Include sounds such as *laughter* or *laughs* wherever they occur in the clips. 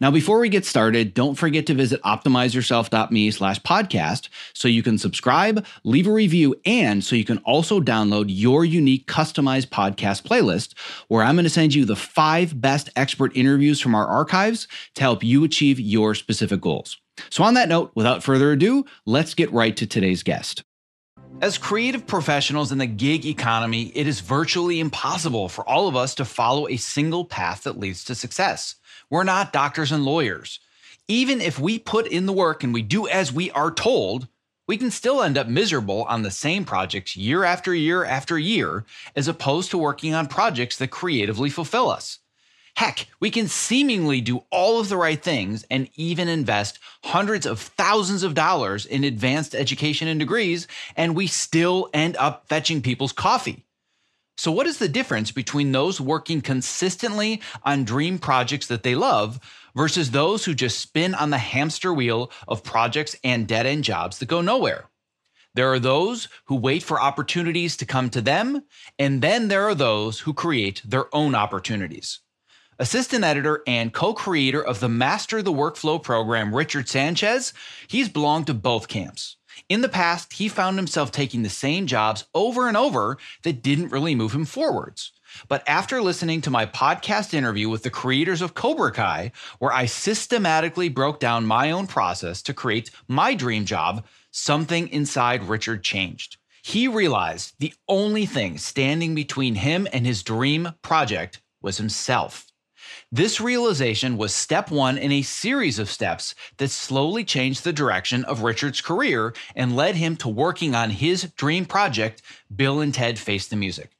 Now, before we get started, don't forget to visit optimizeyourself.me slash podcast so you can subscribe, leave a review, and so you can also download your unique customized podcast playlist where I'm going to send you the five best expert interviews from our archives to help you achieve your specific goals. So, on that note, without further ado, let's get right to today's guest. As creative professionals in the gig economy, it is virtually impossible for all of us to follow a single path that leads to success. We're not doctors and lawyers. Even if we put in the work and we do as we are told, we can still end up miserable on the same projects year after year after year, as opposed to working on projects that creatively fulfill us. Heck, we can seemingly do all of the right things and even invest hundreds of thousands of dollars in advanced education and degrees, and we still end up fetching people's coffee. So, what is the difference between those working consistently on dream projects that they love versus those who just spin on the hamster wheel of projects and dead end jobs that go nowhere? There are those who wait for opportunities to come to them, and then there are those who create their own opportunities. Assistant editor and co creator of the Master the Workflow program, Richard Sanchez, he's belonged to both camps. In the past, he found himself taking the same jobs over and over that didn't really move him forwards. But after listening to my podcast interview with the creators of Cobra Kai, where I systematically broke down my own process to create my dream job, something inside Richard changed. He realized the only thing standing between him and his dream project was himself. This realization was step one in a series of steps that slowly changed the direction of Richard's career and led him to working on his dream project, Bill and Ted Face the Music.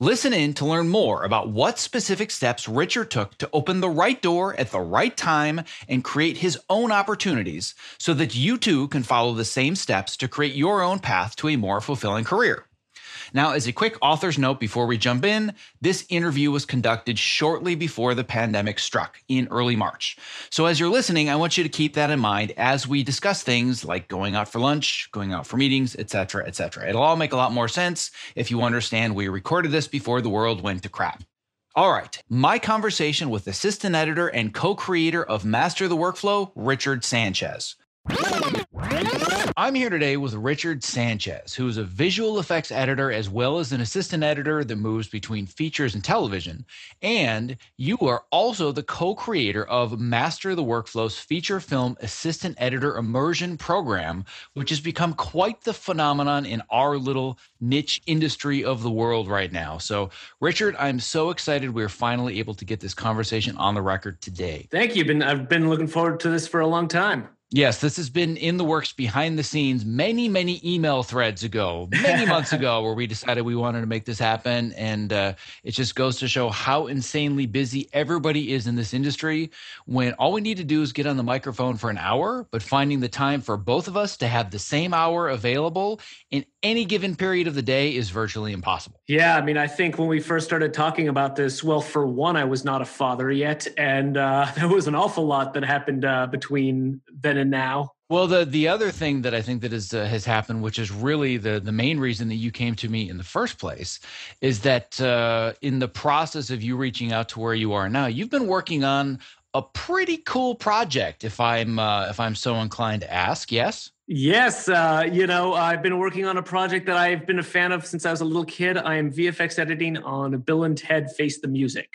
Listen in to learn more about what specific steps Richard took to open the right door at the right time and create his own opportunities so that you too can follow the same steps to create your own path to a more fulfilling career. Now, as a quick author's note before we jump in, this interview was conducted shortly before the pandemic struck in early March. So, as you're listening, I want you to keep that in mind as we discuss things like going out for lunch, going out for meetings, etc., etc. It'll all make a lot more sense if you understand we recorded this before the world went to crap. All right, my conversation with assistant editor and co creator of Master the Workflow, Richard Sanchez. I'm here today with Richard Sanchez, who is a visual effects editor as well as an assistant editor that moves between features and television. And you are also the co creator of Master the Workflow's feature film assistant editor immersion program, which has become quite the phenomenon in our little niche industry of the world right now. So, Richard, I'm so excited we're finally able to get this conversation on the record today. Thank you. Been, I've been looking forward to this for a long time. Yes, this has been in the works behind the scenes many, many email threads ago, many *laughs* months ago, where we decided we wanted to make this happen. And uh, it just goes to show how insanely busy everybody is in this industry when all we need to do is get on the microphone for an hour, but finding the time for both of us to have the same hour available in any given period of the day is virtually impossible. Yeah, I mean, I think when we first started talking about this, well, for one, I was not a father yet. And uh, *laughs* there was an awful lot that happened uh, between then and now. Well, the the other thing that I think that is uh, has happened, which is really the the main reason that you came to me in the first place, is that uh, in the process of you reaching out to where you are now, you've been working on a pretty cool project. If I'm uh, if I'm so inclined to ask, yes. Yes, uh, you know, I've been working on a project that I've been a fan of since I was a little kid. I am VFX editing on Bill and Ted Face the Music.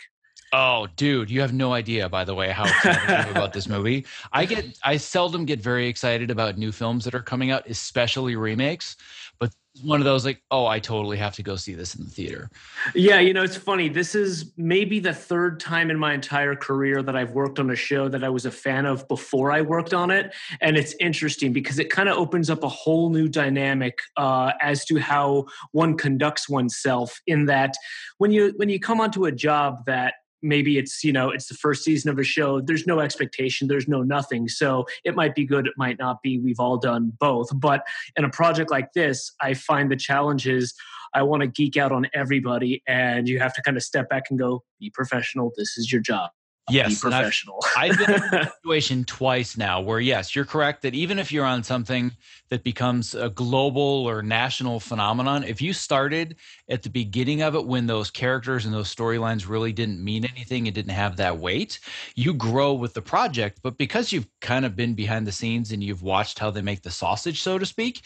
Oh, dude, you have no idea, by the way, how excited I am about this *laughs* movie. I get, I seldom get very excited about new films that are coming out, especially remakes. But one of those, like, oh, I totally have to go see this in the theater. Yeah, you know, it's funny. This is maybe the third time in my entire career that I've worked on a show that I was a fan of before I worked on it, and it's interesting because it kind of opens up a whole new dynamic uh, as to how one conducts oneself. In that, when you when you come onto a job that maybe it's you know it's the first season of a show. There's no expectation. There's no nothing. So it might be good. It might not be. We've all done both. But in a project like this i find the challenge is i want to geek out on everybody and you have to kind of step back and go be professional. This is your job yes, be professional. I've, *laughs* I've, been in a situation twice now where, yes, you're correct that even if you're on something that becomes a global or national phenomenon, if you started at the beginning of it when those characters and those storylines really didn't mean anything and didn't have that weight, you grow with the project. But because you've kind of been behind the scenes and you've watched how they make the sausage, so to speak,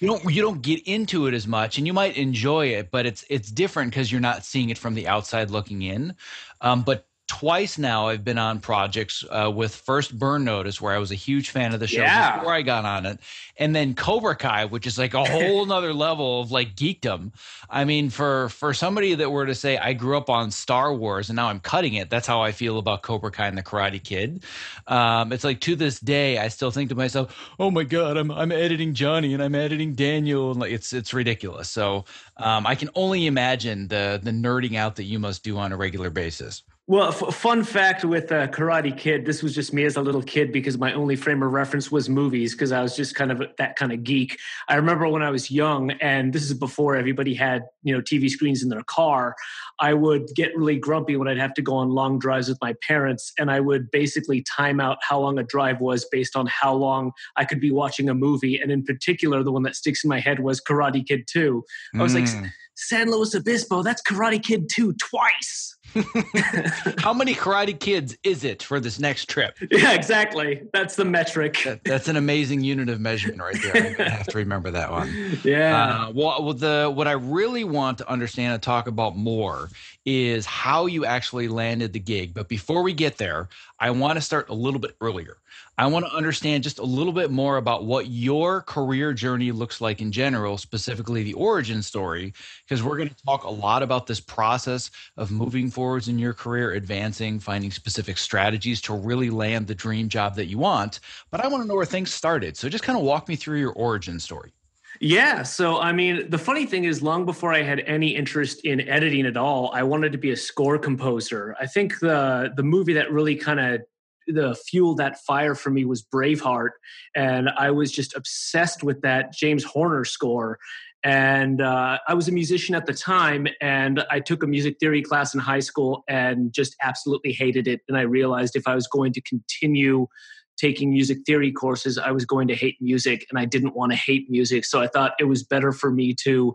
you don't you don't get into it as much and you might enjoy it but it's it's different because you're not seeing it from the outside looking in um, but twice now I've been on projects uh, with first Burn Notice, where I was a huge fan of the show yeah. before I got on it, and then Cobra Kai, which is like a *laughs* whole nother level of like geekdom. I mean, for for somebody that were to say I grew up on Star Wars and now I'm cutting it, that's how I feel about Cobra Kai and the Karate Kid. Um, it's like to this day I still think to myself, oh my god, I'm I'm editing Johnny and I'm editing Daniel, and like it's it's ridiculous. So um, I can only imagine the the nerding out that you must do on a regular basis. Well, f- fun fact with uh, Karate Kid, this was just me as a little kid because my only frame of reference was movies because I was just kind of that kind of geek. I remember when I was young, and this is before everybody had you know TV screens in their car. I would get really grumpy when I'd have to go on long drives with my parents, and I would basically time out how long a drive was based on how long I could be watching a movie. And in particular, the one that sticks in my head was Karate Kid Two. I was mm. like, San Luis Obispo, that's Karate Kid Two twice. *laughs* How many Karate Kids is it for this next trip? Yeah, exactly. That's the metric. That, that's an amazing unit of measurement right there. I have to remember that one. *laughs* Yeah. Uh, well, the what I really want to understand and talk about more is how you actually landed the gig. But before we get there, I want to start a little bit earlier. I want to understand just a little bit more about what your career journey looks like in general, specifically the origin story, because we're going to talk a lot about this process of moving forwards in your career, advancing, finding specific strategies to really land the dream job that you want. But I want to know where things started. So just kind of walk me through your origin story. Yeah. So, I mean, the funny thing is, long before I had any interest in editing at all, I wanted to be a score composer. I think the the movie that really kind of the fuel that fire for me was Braveheart, and I was just obsessed with that James Horner score. And uh, I was a musician at the time, and I took a music theory class in high school and just absolutely hated it. And I realized if I was going to continue taking music theory courses, I was going to hate music, and I didn't want to hate music. So I thought it was better for me to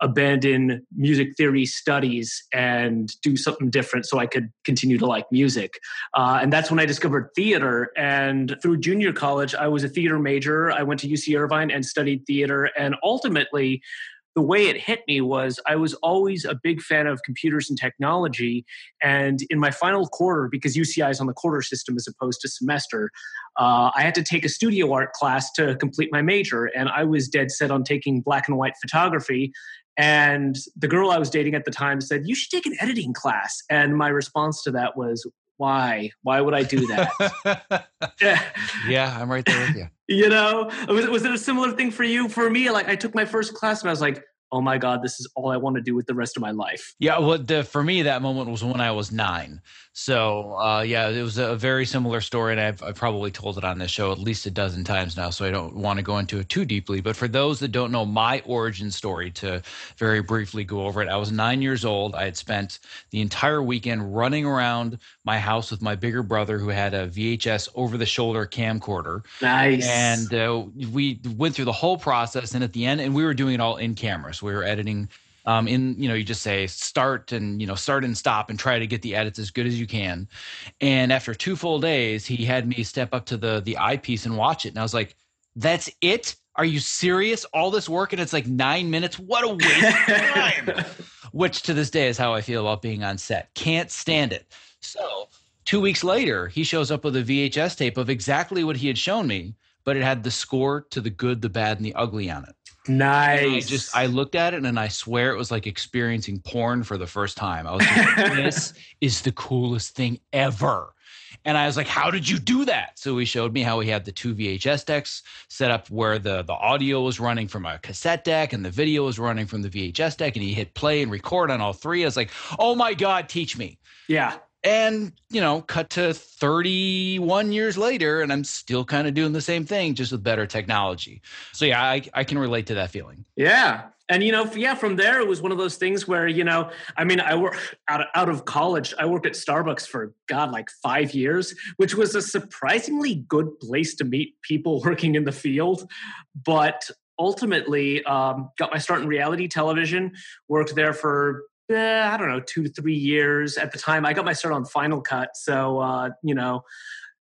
abandon music theory studies and do something different so I could continue to like music. Uh, and that's when I discovered theater. And through junior college, I was a theater major. I went to UC Irvine and studied theater. And ultimately, the way it hit me was I was always a big fan of computers and technology. And in my final quarter, because UCI is on the quarter system as opposed to semester, uh, I had to take a studio art class to complete my major. And I was dead set on taking black and white photography. And the girl I was dating at the time said, You should take an editing class. And my response to that was, why? Why would I do that? *laughs* *laughs* yeah, I'm right there with you. You know, was, was it a similar thing for you? For me, like I took my first class and I was like, oh my god this is all i want to do with the rest of my life. Yeah well the, for me that moment was when i was nine. So uh, yeah it was a very similar story and I've, I've, probably told it on this show at least a dozen times now so i don't want to go into it too deeply. But for those that don't know my origin story to very briefly go over it i was nine years old. I had spent the entire weekend running around my house with my bigger brother who had a vhs over the shoulder camcorder. Nice. And uh, we went through the whole process and at the end and we were doing it all in camera we were editing um, in you know you just say start and you know start and stop and try to get the edits as good as you can. And after two full days he had me step up to the the eyepiece and watch it. And i was like that's it? Are you serious? All this work and it's like nine minutes? What a waste of time. *laughs* Which to this day is how i feel about being on set. Can't stand it. So two weeks later he shows up with a vhs tape of exactly what he had shown me but it had the score to the good the bad and the ugly on it Nice. I just I looked at it and I swear it was like experiencing porn for the first time. I was like, *laughs* this is the coolest thing ever. And I was like, how did you do that? So he showed me how he had the two VHS decks set up where the, the audio was running from a cassette deck and the video was running from the VHS deck. And he hit play and record on all three. I was like, oh my God, teach me. Yeah and you know cut to 31 years later and i'm still kind of doing the same thing just with better technology. So yeah i, I can relate to that feeling. Yeah. And you know yeah from there it was one of those things where you know i mean i work out out of college i worked at starbucks for god like five years which was a surprisingly good place to meet people *laughs* working in the field. But ultimately um, got my start in reality television worked there for eh, I don't know, two, three years at the time. I got my start on Final Cut. So, uh, you know,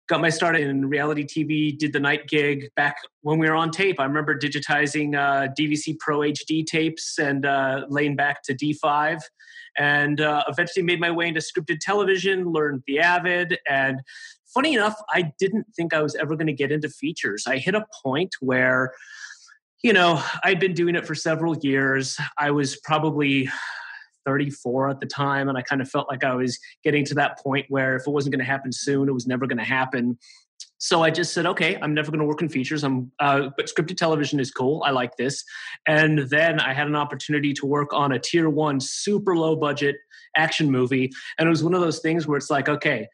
got my start in reality TV, did the night gig back when we were on tape. I remember digitizing uh, DVC Pro HD tapes and uh, laying back to D5. And uh, eventually made my way into scripted television, learned the Avid. And funny enough, I didn't think I was ever going to get into features. I hit a point where, you know, I'd been doing it for several years. I was probably 34 at the time. And I kind of felt like I was getting to that point where if it wasn't going to happen soon, it was never going to happen. So I just said, okay, I'm never going to work in features. I'm, uh, but scripted television is cool. I like this. And then I had an opportunity to work on a tier one, super low budget action movie. And it was one of those things where it's like, okay,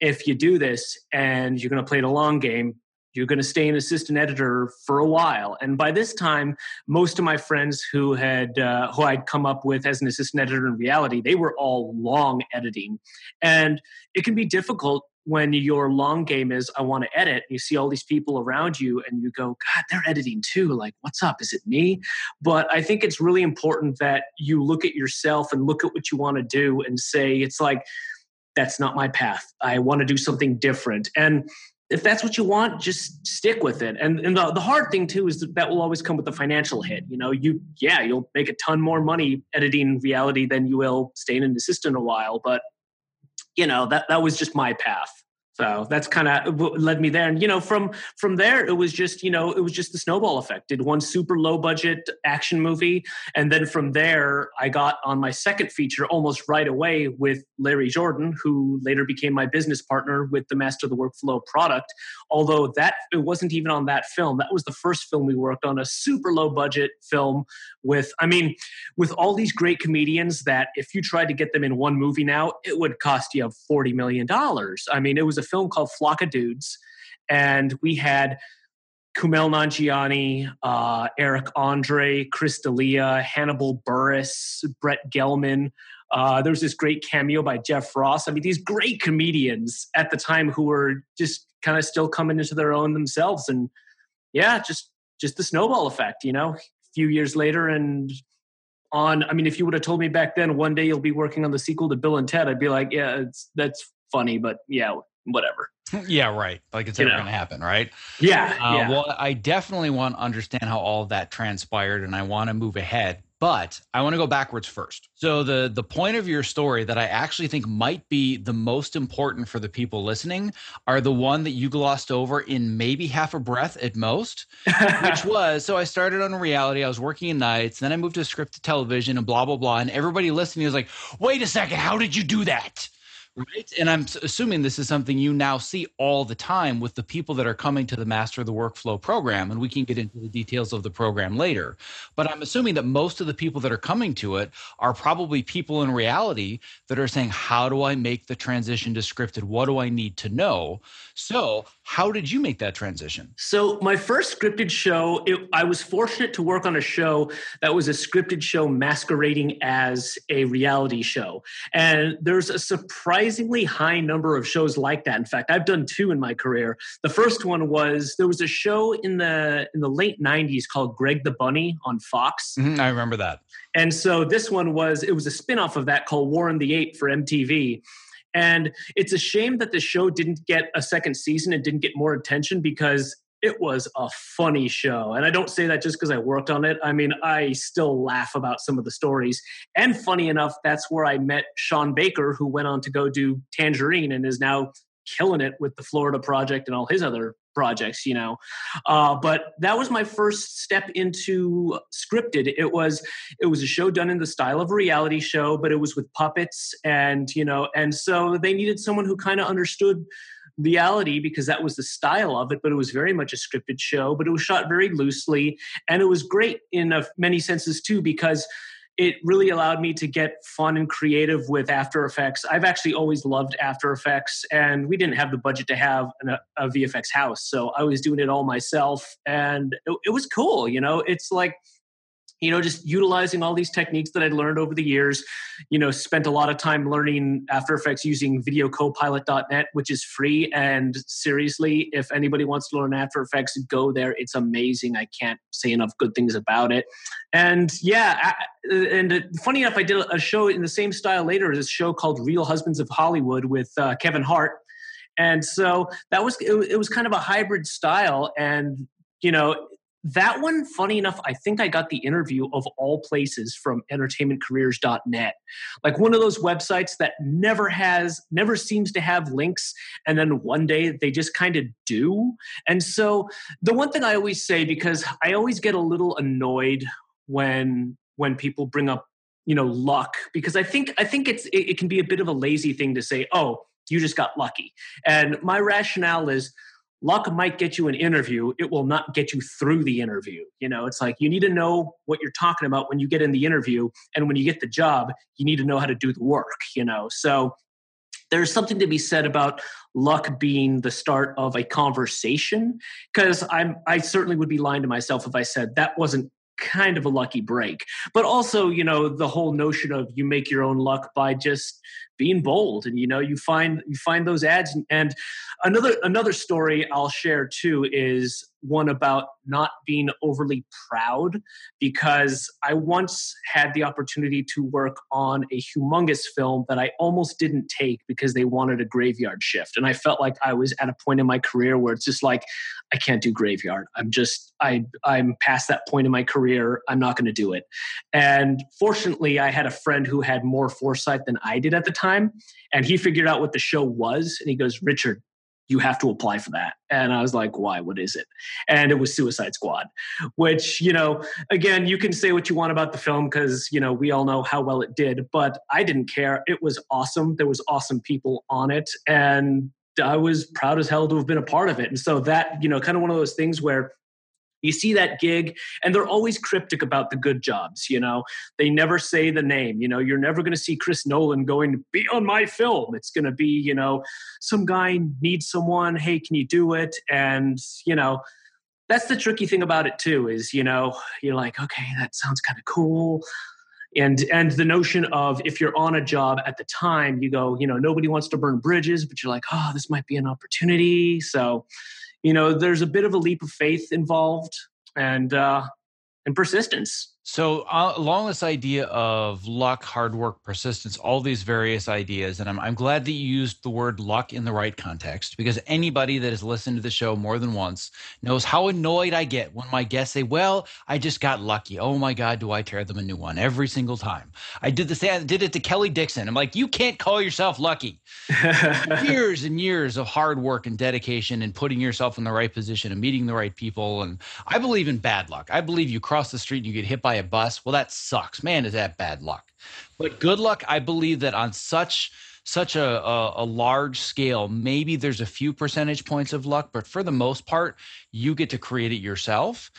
if you do this and you're going to play the long game, you're going to stay an assistant editor for a while. And by this time most of my friends who had uh, who i'd come up with as an assistant editor in reality they were all long editing. And it can be difficult when your long game is i want to edit you see all these people around you and you go god they're editing too. Like what's up? Is it me? But i think it's really important that you look at yourself and look at what you want to do and say it's like that's not my path. I want to do something different. And if that's what you want, just stick with it. And, and the, the hard thing too is that, that will always come with the financial hit. You know, you yeah, you'll make a ton more money editing reality than you will staying an assistant a while. But you know, that that was just my path. So that's kind of led me there. And you know, from from there, it was just you know, it was just the snowball effect. Did one super low budget action movie, and then from there, I got on my second feature almost right away with Larry Jordan, who later became my business partner with the Master of the Workflow product. Although that it wasn't even on that film. That was the first film we worked on, a super low budget film with. I mean, with all these great comedians that if you tried to get them in one movie now, it would cost you forty million dollars. I mean, it was a film called Flock of Dudes, and we had Kumail Nanjiani, uh, Eric Andre, Chris D'Elia, Hannibal Buress, Brett Gelman. Uh, there was this great cameo by Jeff Ross. I mean, these great comedians at the time who were just kind of still coming into their own themselves, and yeah, just just the snowball effect. You know, a few years later, and on. I mean, if you would have told me back then, one day you'll be working on the sequel to Bill and Ted, I'd be like, yeah, that's funny, but yeah, whatever. *laughs* Yeah, right. Like it's never going to happen, right? Yeah, uh, yeah. Well, I definitely want to understand how all of that transpired, and I want to move ahead. But I want to go backwards first. So the the point of your story that I actually think might be the most important for the people listening are the one that you glossed over in maybe half a breath at most, *laughs* which was so I started on reality. I was working in nights, then I moved to script scripted television and blah blah blah. And everybody listening was like, "Wait a second, how did you do that?" Right. And I'm assuming this is something you now see all the time with the people that are coming to the Master of the Workflow program. And we can get into the details of the program later. But I'm assuming that most of the people that are coming to it are probably people in reality that are saying, How do I make the transition to scripted? What do I need to know? So, how did you make that transition? So, my first scripted show, it, I was fortunate to work on a show that was a scripted show masquerading as a reality show. And there's a surprisingly high number of shows like that. In fact, I've done two in my career. The first one was there was a show in the in the late 90s called Greg the Bunny on Fox. Mm-hmm, I remember that. And so this one was it was a spin-off of that called Warren the Ape for MTV. And it's a shame that the show didn't get a second season and didn't get more attention because it was a funny show. And I don't say that just because I worked on it. I mean, I still laugh about some of the stories. And funny enough, that's where I met Sean Baker, who went on to go do Tangerine and is now killing it with the Florida Project and all his other projects, you know. Uh, but that was my first step into scripted. It was it was a show done in the style of a reality show, but it was with puppets and you know, and so they needed someone who kind of understood reality because that was the style of it but it was very much a scripted show but it was shot very loosely and it was great in many senses too because it really allowed me to get fun and creative with After Effects. I've actually always loved After Effects, and we didn't have the budget to have an, a VFX house, so I was doing it all myself, and it, it was cool. You know, it's like you know just utilizing all these techniques that i learned over the years. You know spent a lot of time learning after effects using videocopilot.net which is free. And seriously if anybody wants to learn after effects go there. It's amazing. I can't say enough good things about it. And yeah and funny enough i did a show in the same style later this show called real husbands of hollywood with uh, kevin hart. And so that was it was kind of a hybrid style. And you know that one, funny enough, I think I got the interview of all places from entertainmentcareers.net. Like one of those websites that never has, never seems to have links. And then one day they just kind of do. And so the one thing I always say, because I always get a little annoyed when when people bring up you know luck because i think i think it's it, it can be a bit of a lazy thing to say oh you just got lucky and my rationale is luck might get you an interview it will not get you through the interview. You know it's like you need to know what you're talking about when you get in the interview and when you get the job you need to know how to do the work you know? So there's something to be said about luck being the start of a conversation because i'm i certainly would be lying to myself if i said that wasn't kind of a lucky break. But also you know the whole notion of you make your own luck by just being bold. And you know you find you find those ads. And, and another another story i'll share too is one about not being overly proud because I once had the opportunity to work on a humongous film that I almost didn't take because they wanted a graveyard shift. And I felt like I was at a point in my career where it's just like, I can't do graveyard. I'm just, I, I'm past that point in my career. I'm not going to do it. And fortunately, I had a friend who had more foresight than I did at the time. And he figured out what the show was. And he goes, Richard, you have to apply for that. And I was like, why? What is it? And it was Suicide Squad, which, you know, again, you can say what you want about the film because, you know, we all know how well it did, but I didn't care. It was awesome. There was awesome people on it. And I was proud as hell to have been a part of it. And so that, you know, kind of one of those things where you see that gig and they're always cryptic about the good jobs you know? They never say the name you know? You're never going to see chris nolan going be on my film. It's going to be you know some guy needs someone. Hey can you do it? And you know that's the tricky thing about it too is you know you're like okay that sounds kind of cool. And and the notion of if you're on a job at the time you go you know nobody wants to burn bridges but you're like oh this might be an opportunity. So you know, there's a bit of a leap of faith involved and uh, and persistence. So, uh, along this idea of luck, hard work, persistence, all these various ideas, and I'm, I'm glad that you used the word luck in the right context because anybody that has listened to the show more than once knows how annoyed I get when my guests say, Well, I just got lucky. Oh my God, do I tear them a new one every single time? I did the same, I did it to Kelly Dixon. I'm like, You can't call yourself lucky. *laughs* years and years of hard work and dedication and putting yourself in the right position and meeting the right people. And I believe in bad luck. I believe you cross the street and you get hit by by a bus, well, that sucks. Man, is that bad luck. But good luck, I believe that on such such a, a, a large scale. Maybe there's a few percentage points of luck, but for the most part, you get to create it yourself.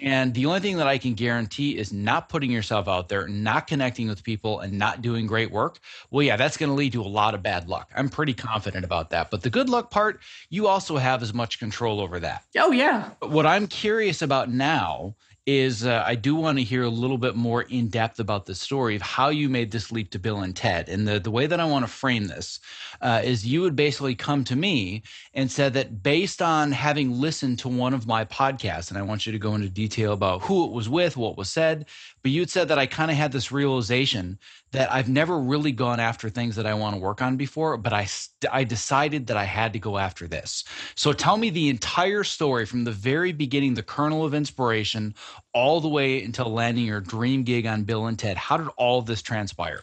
And the only thing that I can guarantee is not putting yourself out there, not connecting with people, and not doing great work. Well, yeah, that's going to lead to a lot of bad luck. I'm pretty confident about that. But the good luck part, you also have as much control over that. Oh, yeah. What I'm curious about now is uh, I do want to hear a little bit more in depth about the story of how you made this leap to Bill and Ted. And the, the way that I want to frame this uh, is you would basically come to me and said that based on having listened to one of my podcasts, and I want you to go into detail about who it was with, what was said, but you'd said that I kind of had this realization that I've never really gone after things that I want to work on before, but I I decided that I had to go after this. So tell me the entire story from the very beginning, the kernel of inspiration, all the way until landing your dream gig on Bill and Ted. How did all this transpire?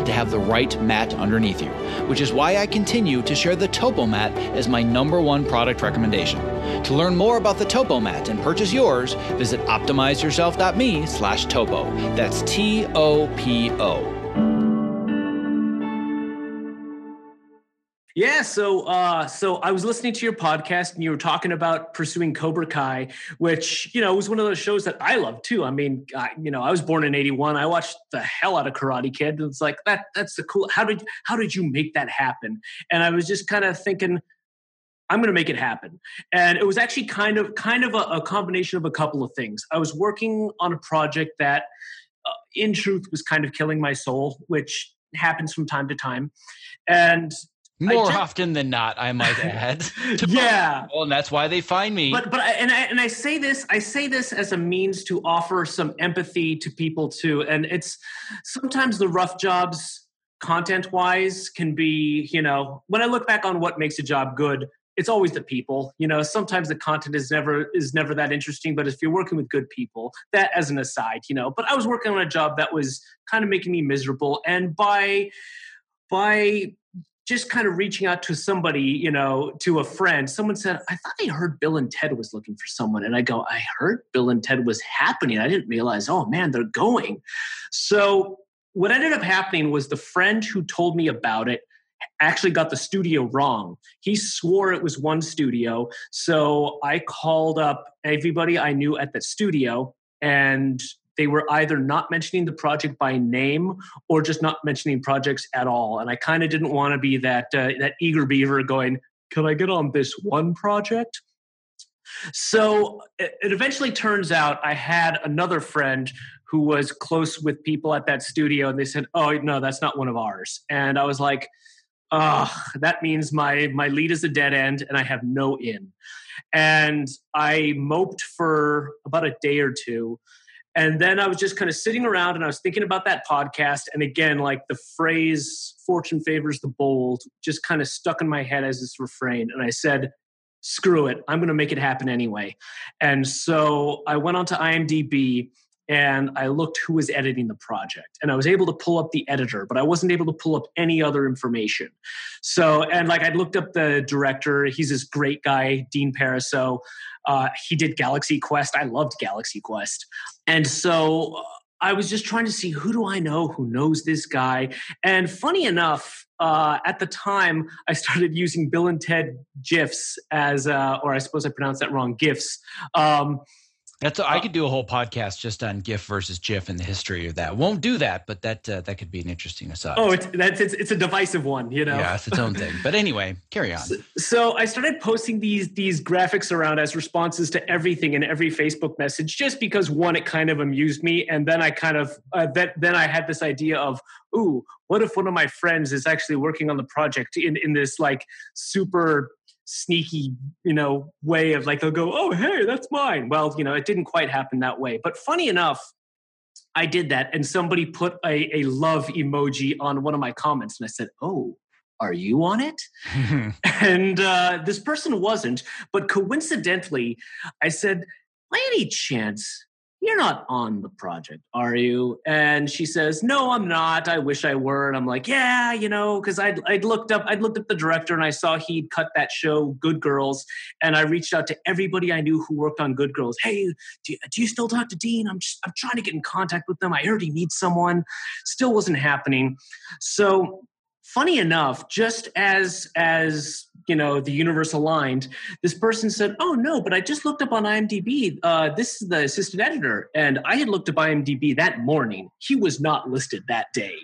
to have the right mat underneath you, which is why I continue to share the Topo Mat as my number one product recommendation. To learn more about the Topo Mat and purchase yours, visit optimizeyourself.me slash topo. That's T-O-P-O. Yeah, so uh, so I was listening to your podcast and you were talking about pursuing Cobra Kai, which you know was one of those shows that I love too. I mean, I, you know, I was born in '81. I watched the hell out of Karate Kid. And It's like that. That's the cool. How did how did you make that happen? And I was just kind of thinking, I'm going to make it happen. And it was actually kind of kind of a, a, combination of a couple of things. I was working on a project that, uh, in truth, was kind of killing my soul, which happens from time to time, and more often than not, I might *laughs* add. yeah, *laughs* well, and that's why they find me. But but I, and I and I say this, I say this as a means to offer some empathy to people too. And it's sometimes the rough jobs, content wise, can be you know when I look back on what makes a job good, it's always the people. You know, sometimes the content is never is never that interesting. But if you're working with good people, that as an aside, you know. But I was working on a job that was kind of making me miserable, and by by just kind of reaching out to somebody, you know, to a friend, someone said, I thought I heard Bill and Ted was looking for someone. And I go, I heard Bill and Ted was happening. I didn't realize, oh man, they're going. So what ended up happening was the friend who told me about it actually got the studio wrong. He swore it was one studio. So I called up everybody I knew at the studio and they were either not mentioning the project by name or just not mentioning projects at all. And I kind of didn't want to be that uh, that eager beaver going, "Can I get on this one project?" So it, eventually turns out I had another friend who was close with people at that studio, and they said, "Oh no, that's not one of ours." And I was like uh, that means my my lead is a dead end and I have no in. And I moped for about a day or two. And then I was just kind of sitting around and I was thinking about that podcast. And again, like the phrase fortune favors the bold just kind of stuck in my head as this refrain. And I said, screw it, I'm going to make it happen anyway. And so I went onto IMDb and I looked who was editing the project. And I was able to pull up the editor, but I wasn't able to pull up any other information. So, and like I looked up the director, he's this great guy, Dean Parisot. Uh, he did Galaxy Quest. I loved Galaxy Quest. And so uh, I was just trying to see who do I know who knows this guy. And funny enough, uh, at the time, I started using Bill and Ted GIFs as, uh, or I suppose I pronounced that wrong, GIFs. Um, that's I uh, could do a whole podcast just on GIF versus GIF and the history of that. Won't do that, but that uh, that could be an interesting aside. Oh, it's that's it's, it's a divisive one, you know. Yeah, it's its own thing. But anyway, carry on. So, so, I started posting these these graphics around as responses to everything in every Facebook message, just because one, it kind of amused me, and then I kind of uh, that then I had this idea of, ooh, what if one of my friends is actually working on the project in in this like super sneaky, you know, way of like they'll go, "Oh, hey, that's mine." Well, you know, it didn't quite happen that way. But funny enough, I did that, and somebody put a, a love emoji on one of my comments, and I said, "Oh." Are you on it? *laughs* and uh, this person wasn't, but coincidentally, I said, by any chance, you're not on the project, are you? And she says, no, I'm not. I wish I were. And I'm like, yeah, you know, because I'd, I'd looked up, I'd looked up the director and I saw he'd cut that show, Good Girls. And I reached out to everybody I knew who worked on Good Girls. Hey, do you, do you still talk to Dean? I'm just, I'm trying to get in contact with them. I already need someone. Still wasn't happening. So funny enough, just as as you know the universe aligned, this person said, "Oh no, but I just looked up on IMDb. Uh, this is the assistant editor, and I had looked up IMDb that morning. He was not listed that day.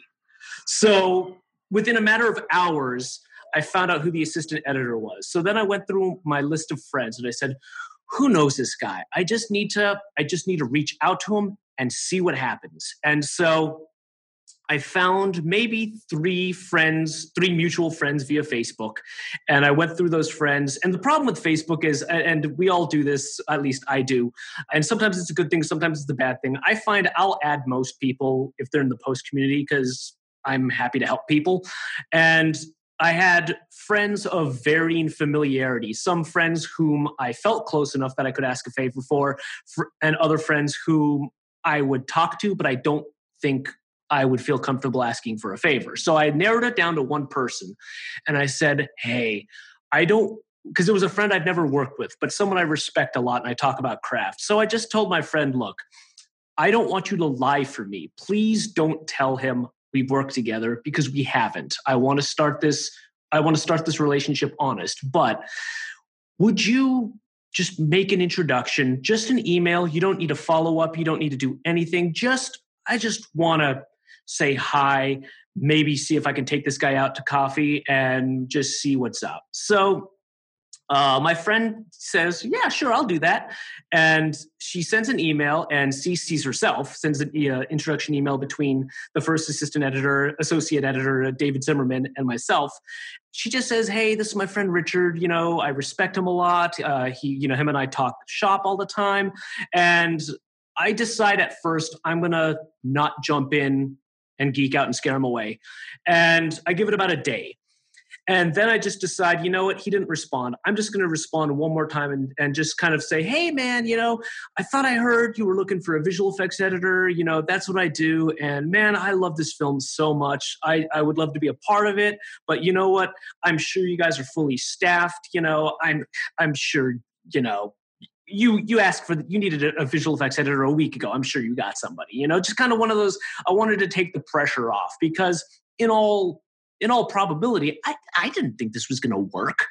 So within a matter of hours." I found out who the assistant editor was. So then I went through my list of friends and I said, who knows this guy? I just need to I just need to reach out to him and see what happens. And so I found maybe three friends, three mutual friends via Facebook. And I went through those friends. And the problem with Facebook is, and we all do this, at least I do, and sometimes it's a good thing, sometimes it's a bad thing. I find I'll add most people if they're in the post community because I'm happy to help people. And I had friends of varying familiarity. Some friends whom I felt close enough that I could ask a favor for, and other friends whom I would talk to, but I don't think I would feel comfortable asking for a favor. So I narrowed it down to one person and I said, Hey, I don't, because it was a friend I'd never worked with, but someone I respect a lot and I talk about craft. So I just told my friend, Look, I don't want you to lie for me. Please don't tell him we've worked together because we haven't. I want to start this. I want to start this relationship honest. But would you just make an introduction, just an email? You don't need to follow up. You don't need to do anything. Just, I just want to say hi, maybe see if I can take this guy out to coffee and just see what's up. So uh, my friend says, Yeah, sure, I'll do that. And she sends an email and CCs herself, sends an uh, introduction email between the first assistant editor, associate editor, uh, David Zimmerman, and myself. She just says, Hey, this is my friend Richard. You know, I respect him a lot. Uh, he, you know, him and I talk shop all the time. And I decide at first I'm going to not jump in and geek out and scare him away. And I give it about a day. And then I just decide, you know what, he didn't respond. I'm just going to respond one more time and, and just kind of say, hey, man, you know, I thought I heard you were looking for a visual effects editor. You know, that's what I do. And man, I love this film so much. I, I would love to be a part of it. But you know what? I'm sure you guys are fully staffed. You know, I'm, I'm sure, you know, you you asked for you needed a, a, visual effects editor a week ago. I'm sure you got somebody you know just kind of one of those i wanted to take the pressure off because in all in all probability i, I didn't think this was going to work.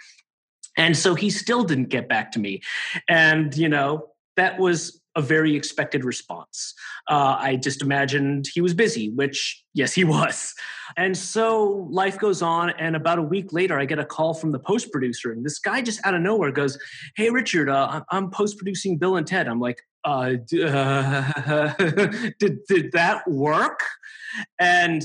And so he still didn't get back to me. And you know that was a very expected response. Uh, I just imagined he was busy, which, yes, he *laughs* was. And so life goes on. And about a week later, I get a call from the post producer. And this guy just out of nowhere goes, Hey, Richard, uh, I'm post producing Bill and Ted. I'm like, uh, *laughs* did, did that work? And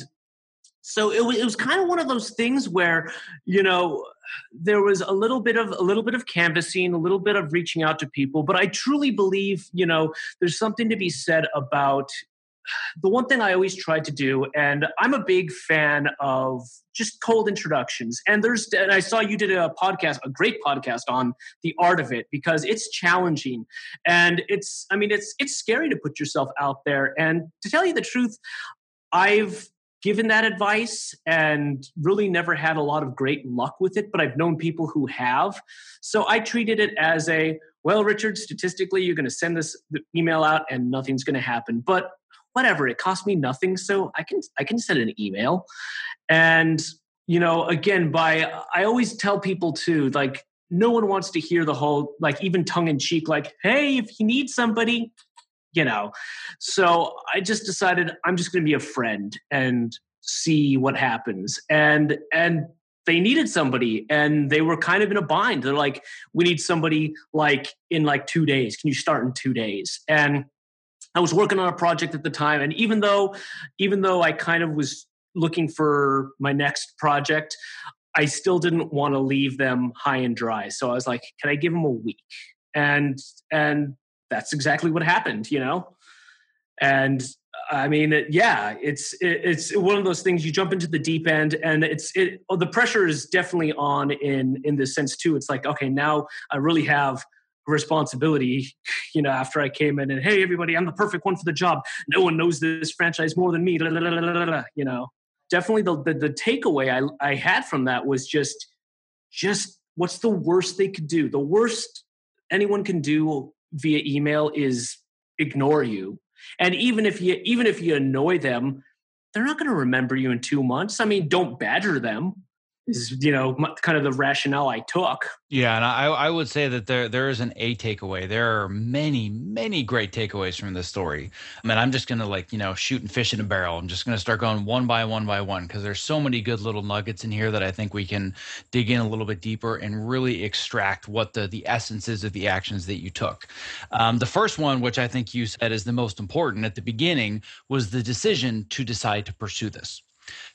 so it it was kind of one of those things where you know there was a little bit of a little bit of canvassing a little bit of reaching out to people but i truly believe you know there's something to be said about the one thing I always try to do, and I'm a big fan of just cold introductions. And there's, and I saw you did a podcast, a great podcast on the art of it because it's challenging, and it's, I mean, it's it's scary to put yourself out there. And to tell you the truth, I've given that advice and really never had a lot of great luck with it, but I've known people who have. So I treated it as a, well, Richard, statistically, you're going to send this email out and nothing's going to happen. But whatever, it cost me nothing. So I can, I can send an email. And, you know, again, by, I always tell people too, like, no one wants to hear the whole, like, even tongue in cheek, like, hey, if you need somebody, you know? So i just decided i'm just going to be a friend and see what happens. And and they needed somebody and they were kind of in a bind. They're like we need somebody like in like 2 days. Can you start in 2 days? And i was working on a project at the time and even though even though i kind of was looking for my next project i still didn't want to leave them high and dry. So i was like can i give them a week? And and that's exactly what happened, you know? And I mean, yeah, it's it's one of those things. You jump into the deep end, and it's it. Oh, the pressure is definitely on in in this sense too. It's like, okay, now I really have responsibility. *laughs* You know, after I came in and hey, everybody, I'm the perfect one for the job. No one knows this franchise more than me. La, la, la, You know, definitely the the, the takeaway I I had from that was just just what's the worst they could do? The worst anyone can do via email is ignore you. And even if you even if you annoy them, they're not going to remember you in 2 months. I mean, don't badger them is you know kind of the rationale I took. Yeah, and I I would say that there there isn't a takeaway. There are many many great takeaways from this story. I mean, I'm just gonna like you know shoot and fish in a barrel. I'm just gonna start going one by one by one because there's so many good little nuggets in here that I think we can dig in a little bit deeper and really extract what the the essence is of the actions that you took. Um, the first one, which I think you said is the most important at the beginning, was the decision to decide to pursue this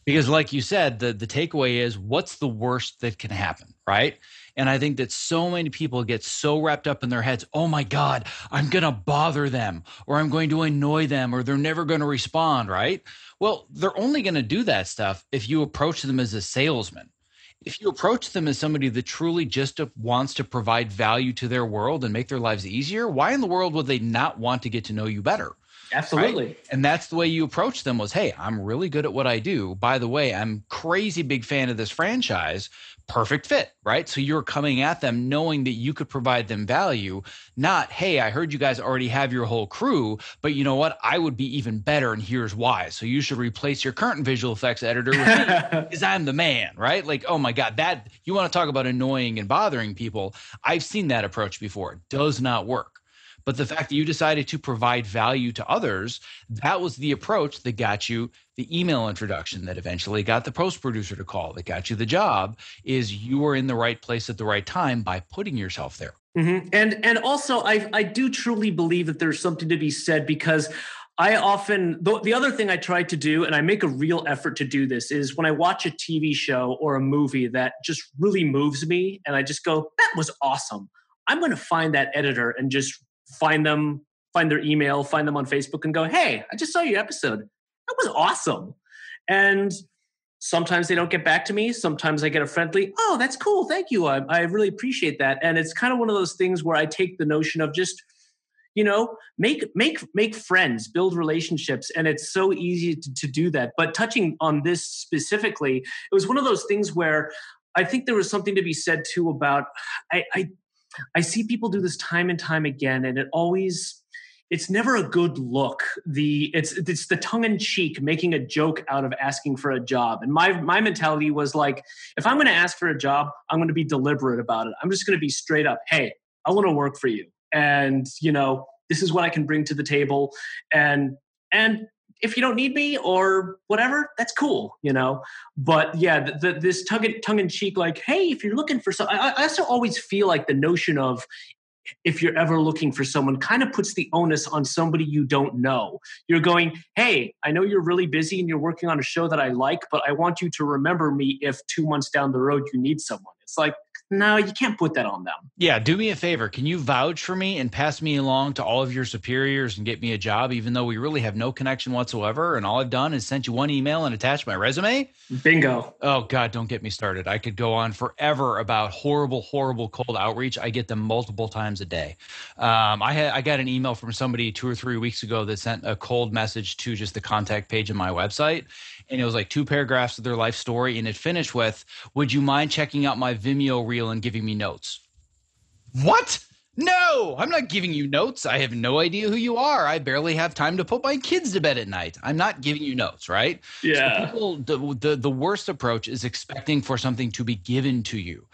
because like you said the the takeaway is what's the worst that can happen right? And i think that so many people get so wrapped up in their heads oh my god i'm going to bother them or i'm going to annoy them or they're never going to respond right? Well they're only going to do that stuff if you approach them as a salesman. If you approach them as somebody that truly just wants to provide value to their world and make their lives easier why in the world would they not want to get to know you better Absolutely. Right? And that's the way you approach them was, hey, I'm really good at what I do. By the way, I'm crazy big fan of this franchise. Perfect fit, right? So you're coming at them knowing that you could provide them value, not, hey, I heard you guys already have your whole crew, but you know what? I would be even better, and here's why. So you should replace your current visual effects editor with me *laughs* because I'm the man, right? Like, oh my God, that you want to talk about annoying and bothering people. I've seen that approach before. It does not work. But the fact that you decided to provide value to others, that was the approach that got you the email introduction that eventually got the post producer to call, that got you the job, is you were in the right place at the right time by putting yourself there. Mm-hmm. And and also I I do truly believe that there's something to be said because I often the, the other thing I try to do, and I make a real effort to do this, is when I watch a TV show or a movie that just really moves me, and I just go, "That was awesome." I'm going to find that editor and just find them, find their email, find them on Facebook and go, hey, I just saw your episode. That was awesome. And sometimes they don't get back to me. Sometimes I get a friendly, oh, that's cool. Thank you. I, I really appreciate that. And it's kind of one of those things where I take the notion of just, you know make make make friends build relationships and it's so easy to, to, do that but touching on this specifically it was one of those things where i think there was something to be said too about i i I see people do this time and time again, and it always it's never a good look. The it's it's the tongue in cheek making a joke out of asking for a job. And my my mentality was like, if I'm going to ask for a job, I'm going to be deliberate about it. I'm just going to be straight up. Hey, I want to work for you, and you know this is what I can bring to the table, and and if you don't need me or whatever, that's cool, you know. But yeah, the, the, this tongue tongue in cheek, like, hey, if you're looking for something, I, I also always feel like the notion of if you're ever looking for someone kind of puts the onus on somebody you don't know. You're going, hey, I know you're really busy and you're working on a show that I like, but I want you to remember me if two months down the road you need someone. It's like, no, you can't put that on them. Yeah, do me a favor. Can you vouch for me and pass me along to all of your superiors and get me a job, even though we really have no connection whatsoever? And all I've done is sent you one email and attached my resume? Bingo. Oh, God, don't get me started. I could go on forever about horrible, horrible cold outreach. I get them multiple times a day. Um, I, had, I got an email from somebody two or three weeks ago that sent a cold message to just the contact page of my website and it was like two paragraphs of their life story and it finished with would you mind checking out my vimeo reel and giving me notes? What? No! I'm not giving you notes. I have no idea who you are. I barely have time to put my kids to bed at night. I'm not giving you notes right? Yeah. so people, the, the, the worst approach is expecting for something to be given to you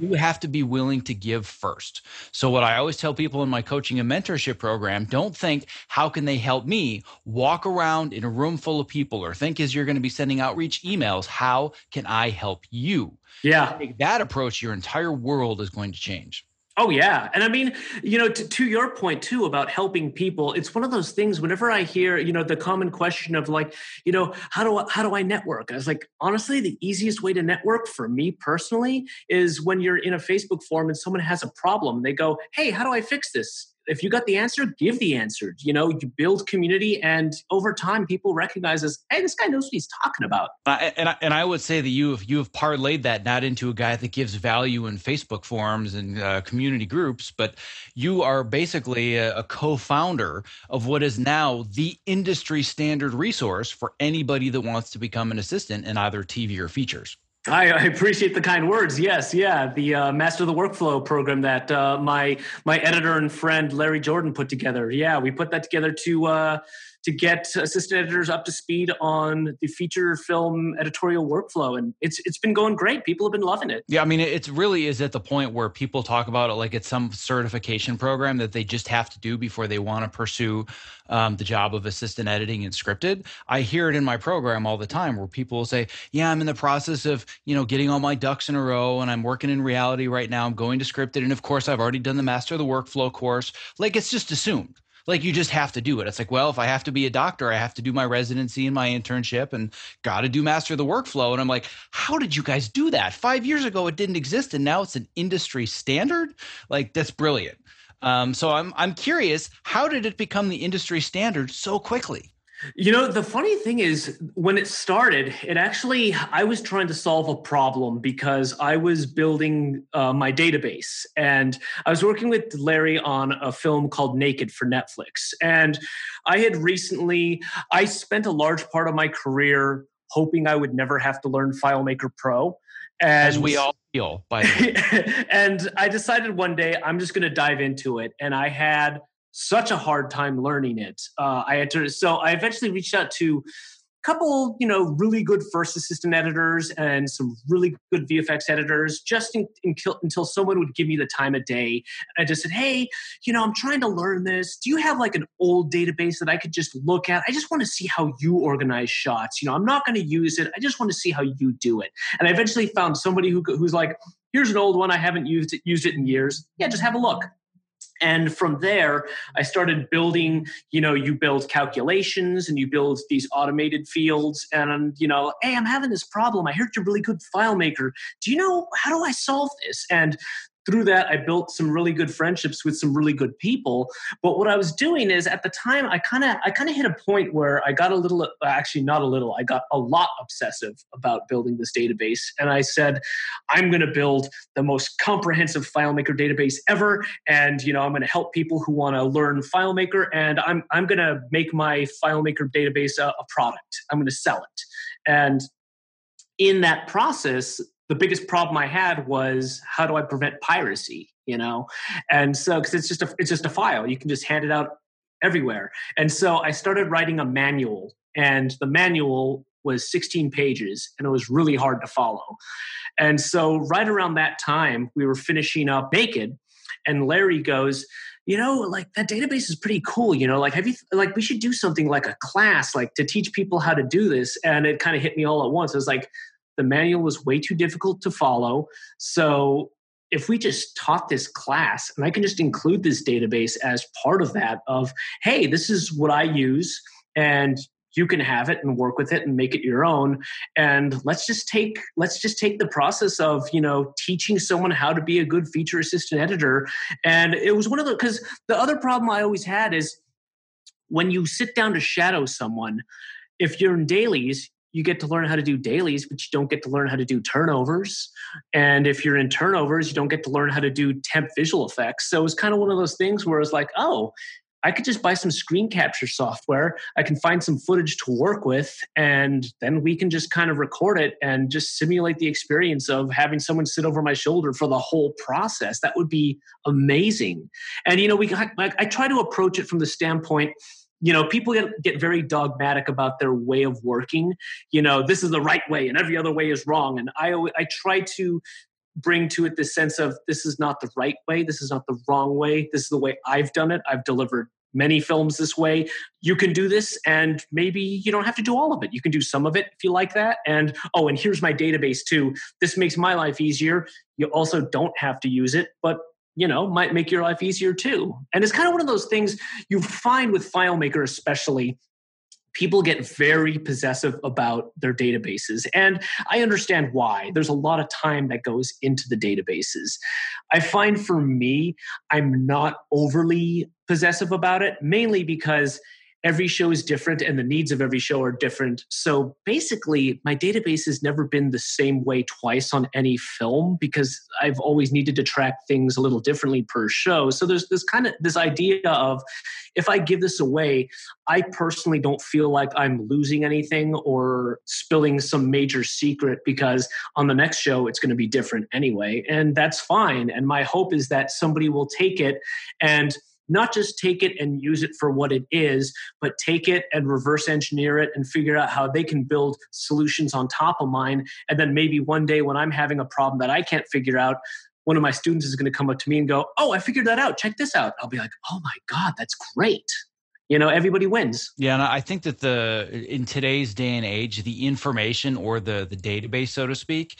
you have to be willing to give first. So what I always tell people in my coaching and mentorship program, don't think how can they help me? Walk around in a room full of people or think as you're going to be sending outreach emails, how can I help you? Yeah. Take that approach, your entire world is going to change. Oh yeah, and I mean, you know, to, to, your point too about helping people, it's one of those things. Whenever I hear, you know, the common question of like, you know, how do I, how do I network? I was like, honestly, the easiest way to network for me personally is when you're in a Facebook forum and someone has a problem. They go, "Hey, how do I fix this?" If you got the answer, give the answer. You know, you build community, and over time, people recognize as, hey, this guy knows what he's talking about. And I, and I would say that you have you have parlayed that not into a guy that gives value in Facebook forums and uh, community groups, but you are basically a, a co-founder of what is now the industry standard resource for anybody that wants to become an assistant in either TV or features. I, appreciate the kind words. Yes, yeah, the uh, Master the Workflow program that uh, my my editor and friend Larry Jordan put together. Yeah, we put that together to uh, to get assistant editors up to speed on the feature film editorial workflow. And it's it's been going great. People have been loving it. Yeah i mean it really is at the point where people talk about it like it's some certification program that they just have to do before they want to pursue um, the job of assistant editing and scripted. I hear it in my program all the time where people will say yeah i'm in the process of you know getting all my ducks in a row and i'm working in reality right now. I'm going to scripted. And of course i've already done the master of the workflow course. Like it's just assumed like you just have to do it. It's like, well, if I have to be a doctor, I have to do my residency and my internship and got to do master the workflow. And I'm like, how did you guys do that? Five years ago, it didn't exist, and now it's an industry standard. Like that's brilliant. Um, so I'm I'm curious, how did it become the industry standard so quickly? You know, the funny thing is, when it started, it actually, I was trying to solve a problem because I was building uh, my database. And I was working with Larry on a film called Naked for Netflix. And I had recently, I spent a large part of my career hoping I would never have to learn FileMaker Pro. And, As we all feel, by *laughs* and I decided one day I'm just going to dive into it. And I had such a hard time learning it. Uh, I had to, so I eventually reached out to a couple, you know, really good first assistant editors and some really good VFX editors, just in, in, until someone would give me the time of day. I just said, "Hey, you know, I'm trying to learn this. Do you have like an old database that I could just look at? I just want to see how you organize shots. You know, I'm not going to use it. I just want to see how you do it." And I eventually found somebody who, who's like, "Here's an old one. I haven't used it, used it in years. Yeah, just have a look." And from there i started building you know you build calculations and you build these automated fields and you know hey i'm having this problem. I heard you're really good filemaker do you know how do i solve this? And through that i built some really good friendships with some really good people. But what i was doing is at the time i kind of i kind of hit a point where i got a little uh, actually not a little i got a lot obsessive about building this database. And i said i'm going to build the most comprehensive filemaker database ever. And you know i'm going to help people who want to learn filemaker. And i'm i'm going to make my filemaker database a, a product. I'm going to sell it. And in that process the biggest problem I had was how do I prevent piracy? You know, and so because it's just a it's just a file, you can just hand it out everywhere. And so I started writing a manual, and the manual was 16 pages, and it was really hard to follow. And so right around that time, we were finishing up Naked, and Larry goes, you know like that database is pretty cool you know like have you like we should do something like a class like to teach people how to do this and it kind of hit me all at once it was like the manual was way too difficult to follow. So if we just taught this class and I can just include this database as part of that of, hey, this is what I use and you can have it and work with it and make it your own and let's just take let's just take the process of you know teaching someone how to be a good feature assistant editor and it was one of the because the other problem i always had is when you sit down to shadow someone if you're in dailies you get to learn how to do dailies, but you don't get to learn how to do turnovers. And if you're in turnovers, you don't get to learn how to do temp visual effects. So it's kind of one of those things where it's like, oh, I could just buy some screen capture software. I can find some footage to work with, and then we can just kind of record it and just simulate the experience of having someone sit over my shoulder for the whole process. That would be amazing. And you know, we I, I try to approach it from the standpoint you know people get, get very dogmatic about their way of working. You know this is the right way and every other way is wrong. And i i try to bring to it this sense of this is not the right way this is not the wrong way this is the way i've done it. I've delivered many films this way. You can do this and maybe you don't have to do all of it. You can do some of it if you like that. And oh and here's my database too. This makes my life easier. You also don't have to use it but you know might make your life easier too. And it's kind of one of those things you find with filemaker especially. People get very possessive about their databases and i understand why. There's a lot of time that goes into the databases. I find for me i'm not overly possessive about it mainly because every show is different and the needs of every show are different. So basically, my database has never been the same way twice on any film because I've always needed to track things a little differently per show. So there's this kind of this idea of if I give this away, I personally don't feel like I'm losing anything or spilling some major secret because on the next show it's going to be different anyway. And that's fine. And my hope is that somebody will take it and not just take it and use it for what it is, but take it and reverse engineer it and figure out how they can build solutions on top of mine. And then maybe one day when I'm having a problem that I can't figure out, one of my students is going to come up to me and go, Oh, I figured that out. Check this out. I'll be like, Oh my God, that's great you know everybody wins yeah and i think that the in today's day and age the information or the the database so to speak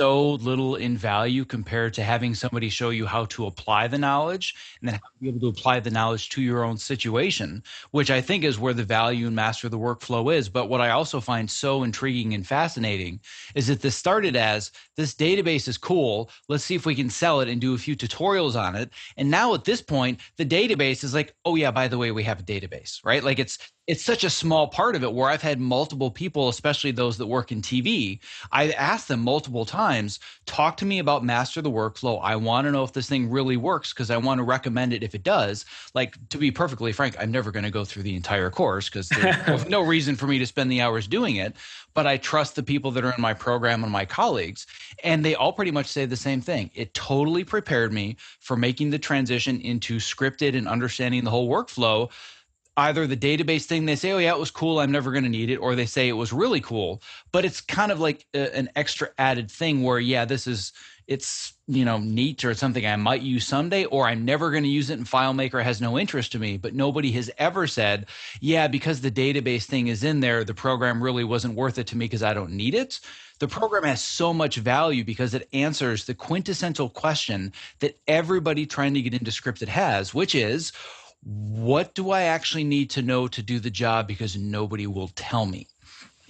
so little in value compared to having somebody show you how to apply the knowledge and then be able to apply the knowledge to your own situation, which I think is where the value and master the workflow is. But what I also find so intriguing and fascinating is that this started as this database is cool. Let's see if we can sell it and do a few tutorials on it. And now at this point, the database is like, oh, yeah, by the way, we have a database, right? Like it's it's such a small part of it where I've had multiple people, especially those that work in TV. I've asked them multiple times, talk to me about master the workflow. I want to know if this thing really works because I want to recommend it if it does. Like, to be perfectly frank, I'm never going to go through the entire course because there's *laughs* no reason for me to spend the hours doing it. But I trust the people that are in my program and my colleagues. And they all pretty much say the same thing. It totally prepared me for making the transition into scripted and understanding the whole workflow either the database thing they say oh yeah it was cool i'm never going to need it or they say it was really cool but it's kind of like a, an extra added thing where yeah this is it's you know neat or something i might use someday or i'm never going to use it and filemaker has no interest to me but nobody has ever said yeah because the database thing is in there the program really wasn't worth it to me because i don't need it. The program has so much value because it answers the quintessential question that everybody trying to get into scripted has which is what do I actually need to know to do the job because nobody will tell me?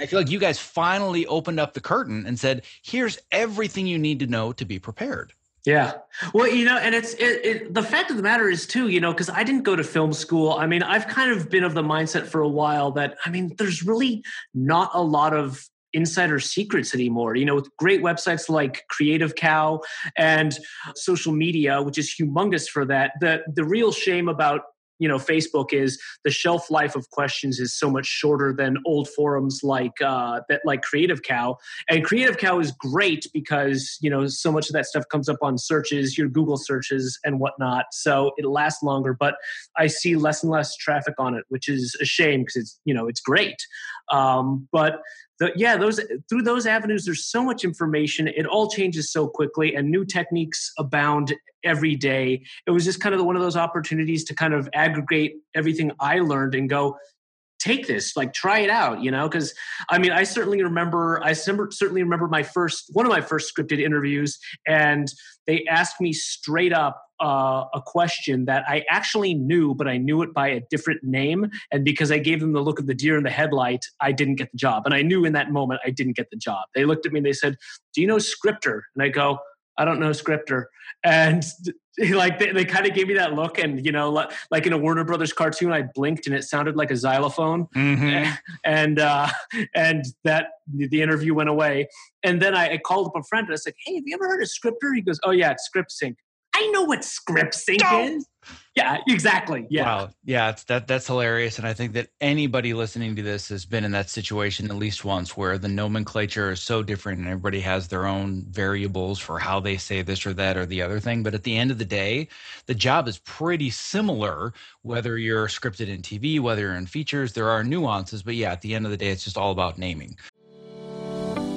I feel like you guys finally opened up the curtain and said, here's everything you need to know to be prepared. Yeah. Well, you know, and it's it, it, the fact of the matter is too, you know, because I didn't go to film school. I mean, I've kind of been of the mindset for a while that I mean, there's really not a lot of insider secrets anymore. You know, with great websites like Creative Cow and social media, which is humongous for that. The the real shame about you know facebook is the shelf life of questions is so much shorter than old forums like uh, that like creative cow. And creative cow is great because you know so much of that stuff comes up on searches your google searches and whatnot so it lasts longer but i see less and less traffic on it which is a shame because it's you know it's great. Um, but the, yeah, those through those avenues, there's so much information. It all changes so quickly, and new techniques abound every day. It was just kind of one of those opportunities to kind of aggregate everything I learned and go, take this like try it out you know because i mean i certainly remember i certainly remember my first one of my first scripted interviews and they asked me straight up uh, a question that i actually knew but i knew it by a different name and because i gave them the look of the deer in the headlight i didn't get the job and i knew in that moment i didn't get the job. They looked at me and they said do you know scripter? And i go I don't know scripter. And *laughs* like they, they kind of gave me that look and you know like, like in a warner brothers cartoon i blinked and it sounded like a xylophone mm-hmm. *laughs* and uh and that the interview went away and then I, I, called up a friend and i said hey have you ever heard of scripter he goes oh yeah it's ScriptSync I know what ScriptSync is. Yeah, exactly. Yeah. Wow. Yeah, that that's hilarious. And I think that anybody listening to this has been in that situation at least once where the nomenclature is so different and everybody has their own variables for how they say this or that or the other thing. But at the end of the day, the job is pretty similar, whether you're scripted in TV, whether you're in features, there are nuances. But yeah, at the end of the day, it's just all about naming.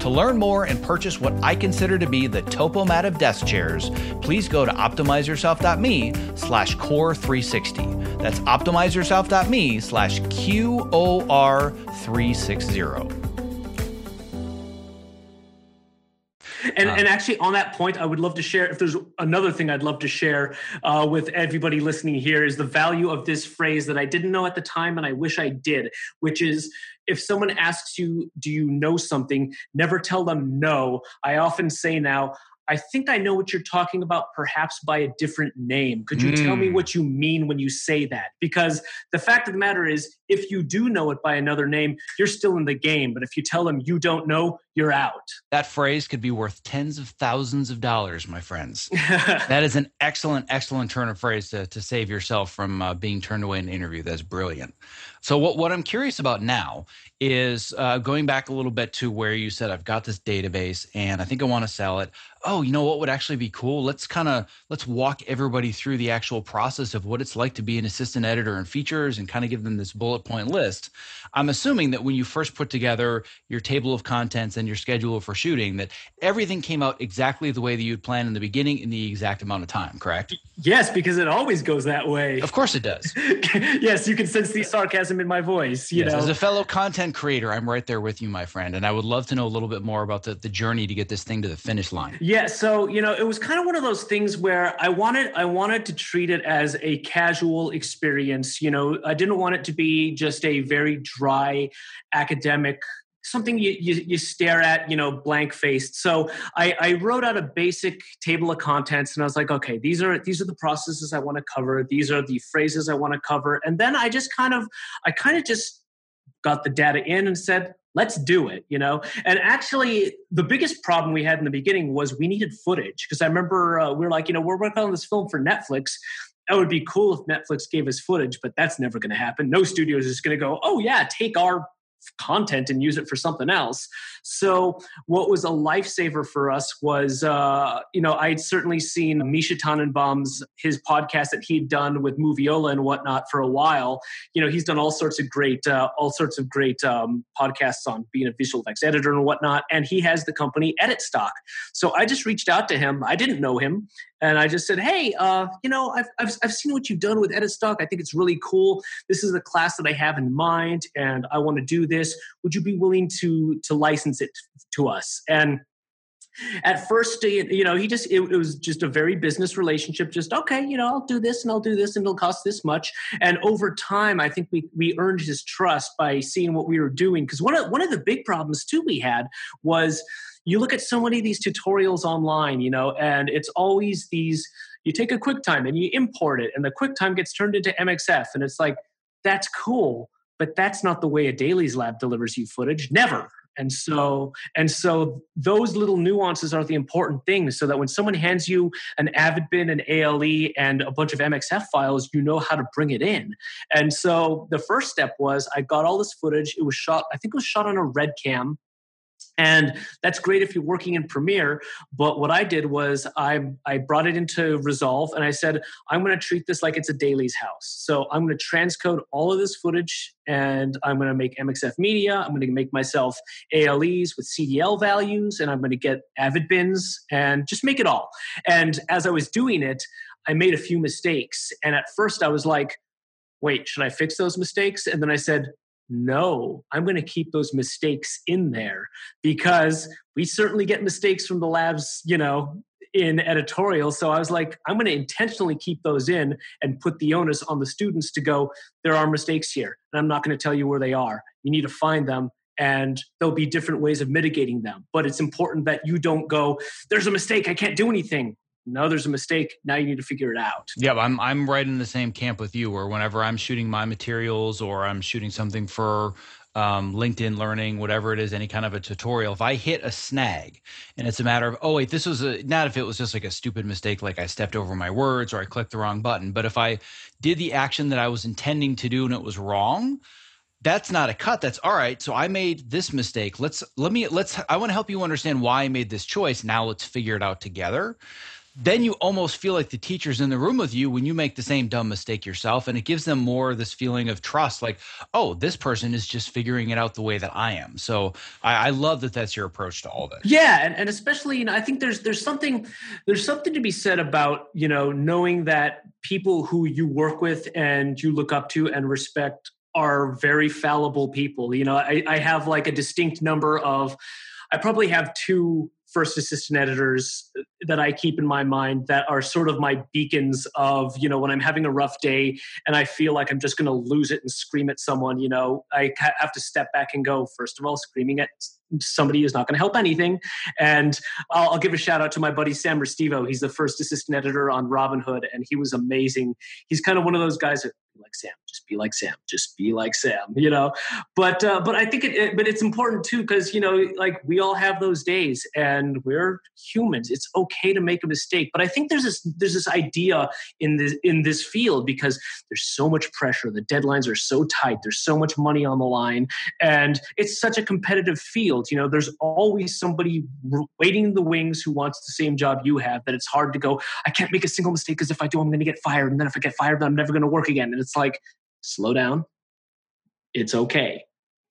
To learn more and purchase what I consider to be the Topo Mat of desk chairs, please go to optimizeyourself.me slash QOR360. That's optimizeyourself.me slash QOR360. And, uh, and actually, on that point, I would love to share. If there's another thing I'd love to share uh, with everybody listening here, is the value of this phrase that I didn't know at the time, and I wish I did, which is if someone asks you, Do you know something? Never tell them no. I often say now, I think I know what you're talking about, perhaps by a different name. Could you mm. tell me hmm. what you mean when you say that? Because the fact of the matter is, if you do know it by another name, you're still in the game. But if you tell them you don't know, you're out. That phrase could be worth tens of thousands of dollars, my friends. *laughs* that is an excellent, excellent turn of phrase to, to save yourself from uh, being turned away in an interview. That's brilliant. So, what, what I'm curious about now is uh, going back a little bit to where you said, I've got this database and I think I want to sell it. Oh, you know what would actually be cool? Let's kind of let's walk everybody through the actual process of what it's like to be an assistant editor in features and kind of give them this bullet point list. I'm assuming that when you first put together your table of contents and your schedule for shooting, that everything came out exactly the way that you'd planned in the beginning in the exact amount of time, correct? Yes, because it always goes that way. Of course it does. *laughs* yes, you can sense the sarcasm in my voice. You yes, know, as a fellow content creator, I'm right there with you, my friend, and I would love to know a little bit more about the, the journey to get this thing to the finish line. Yeah, so you know, it was kind of one of those things where I wanted I wanted to treat it as a casual experience. You know, I didn't want it to be just a very dry academic something you, you, you, stare at, you know, blank faced. So I, I wrote out a basic table of contents and I was like, okay, these are these are the processes I want to cover. These are the phrases I want to cover. And then I just kind of I kind of just got the data in and said, let's do it, you know? And actually, the biggest problem we had in the beginning was we needed footage because I remember uh, we were like, you know, we're working on this film for Netflix that would be cool if Netflix gave us footage, but that's never going to happen. No studio is going to go, oh, yeah, take our content and use it for something else. So what was a lifesaver for us was, uh, you know, I'd certainly seen Misha Tenenbaum's his podcast that he'd done with Moviola and whatnot for a while. You know, he's done all sorts of great, uh, all sorts of great um, podcasts on being a visual effects editor and whatnot. And he has the company EditStock. So I just reached out to him. I didn't know him, and I just said, "Hey, uh, you know, I've, I've I've seen what you've done with EditStock. I think it's really cool. This is a class that I have in mind, and I want to do this. Would you be willing to to license it to us?" And at first you know he just it, it, was just a very business relationship just okay you know i'll do this and i'll do this and it'll cost this much and over time i think we we earned his trust by seeing what we were doing because one of one of the big problems too we had was you look at so many of these tutorials online, you know, and it's always these you take a QuickTime and you import it, and the QuickTime gets turned into MXF, and it's like, that's cool, but that's not the way a dailies lab delivers you footage. Never. And so, and so those little nuances are the important things so that when someone hands you an Avid bin, an ALE, and a bunch of MXF files, you know how to bring it in. And so the first step was I got all this footage. It was shot, I think it was shot on a red cam and that's great if you're working in Premiere. But what I did was I, I brought it into Resolve and I said, I'm going to treat this like it's a dailies house. So I'm going to transcode all of this footage and I'm going to make MXF media. I'm going to make myself ALEs with CDL values and I'm going to get avid bins and just make it all. And as I was doing it, I made a few mistakes. And at first I was like, wait, should I fix those mistakes? And then I said, no, I'm going to keep those mistakes in there because we certainly get mistakes from the labs, you know, in editorial. So I was like, I'm going to intentionally keep those in and put the onus on the students to go, there are mistakes here. And I'm not going to tell you where they are. You need to find them and there'll be different ways of mitigating them. But it's important that you don't go, there's a mistake, I can't do anything no there's a mistake. Now you need to figure it out. Yeah i'm i'm right in the same camp with you where whenever i'm shooting my materials or i'm shooting something for um, linkedin learning whatever it is any kind of a tutorial if i hit a snag and it's a matter of oh wait this was a not if it was just like a stupid mistake like i stepped over my words or i clicked the wrong button but if i did the action that i was intending to do and it was wrong that's not a cut. That's all right so i made this mistake. Let's let me let's i want to help you understand why i made this choice. Now let's figure it out together then you almost feel like the teacher's in the room with you when you make the same dumb mistake yourself. And it gives them more this feeling of trust like, oh, this person is just figuring it out the way that I am. So I, I love that that's your approach to all this. Yeah. And, and especially, you know, I think there's, there's something, there's something to be said about, you know, knowing that people who you work with and you look up to and respect are very fallible people. You know, I, I have like a distinct number of, I probably have two first assistant editors that I keep in my mind that are sort of my beacons of, you know, when I'm having a rough day and I feel like I'm just going to lose it and scream at someone, you know, I have to step back and go, first of all, screaming at somebody is not going to help anything. And I'll, I'll, give a shout out to my buddy Sam Restivo. He's the first assistant editor on Robin Hood, and he was amazing. He's kind of one of those guys that like Sam, just be like Sam, just be like Sam, you know. But uh, but I think it, it but it's important too because you know like we all have those days and we're humans. It's okay to make a mistake. But I think there's this there's this idea in this in this field because there's so much pressure. The deadlines are so tight. There's so much money on the line, and it's such a competitive field. You know, there's always somebody waiting in the wings who wants the same job you have. That it's hard to go. I can't make a single mistake because if I do, I'm going to get fired, and then if I get fired, then I'm never going to work again. And it's like, slow down. It's okay.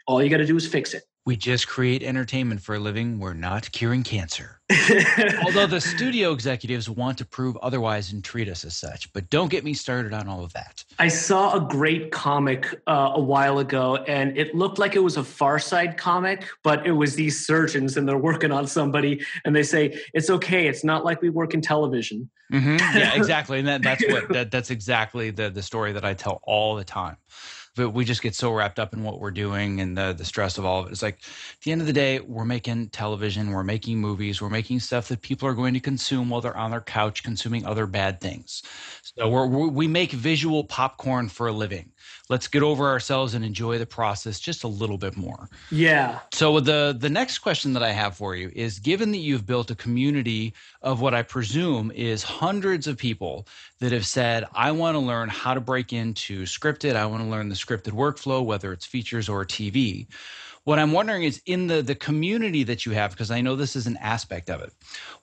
All you got to do is fix it. We just create entertainment for a living. We're not curing cancer. *laughs* Although the studio executives want to prove otherwise and treat us as such. But don't get me started on all of that. I saw a great comic uh, a while ago, and it looked like it was a Far Side comic, but it was these surgeons and they're working on somebody, and they say, It's okay. It's not like we work in television. Mm-hmm. Yeah, *laughs* exactly. And that, that's what *laughs* that, that's exactly the, the story that I tell all the time but we just get so wrapped up in what we're doing and the the stress of all of it. It's like at the end of the day, we're making television, we're making movies, we're making stuff that people are going to consume while they're on their couch consuming other bad things. So we're, we make visual popcorn for a living. Let's get over ourselves and enjoy the process just a little bit more. Yeah. So the the next question that I have for you is given that you've built a community of what I presume is hundreds of people that have said I want to learn how to break into scripted, I want to learn the scripted workflow whether it's features or TV. What I'm wondering is in the the community that you have because I know this is an aspect of it.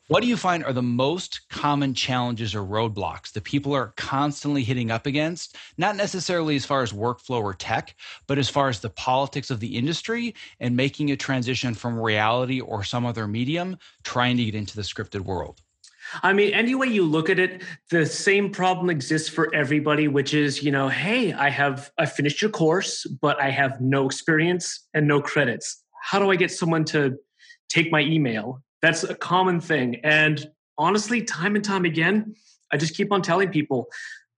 What do you find are the most common challenges or roadblocks that people are constantly hitting up against? Not necessarily as far as workflow or tech, but as far as the politics of the industry and making a transition from reality or some other medium, trying to get into the scripted world. I mean, any way you look at it, the same problem exists for everybody, which is, you know, hey, I have I finished your course, but I have no experience and no credits. How do I get someone to take my email? That's a common thing. And honestly, time and time again, I just keep on telling people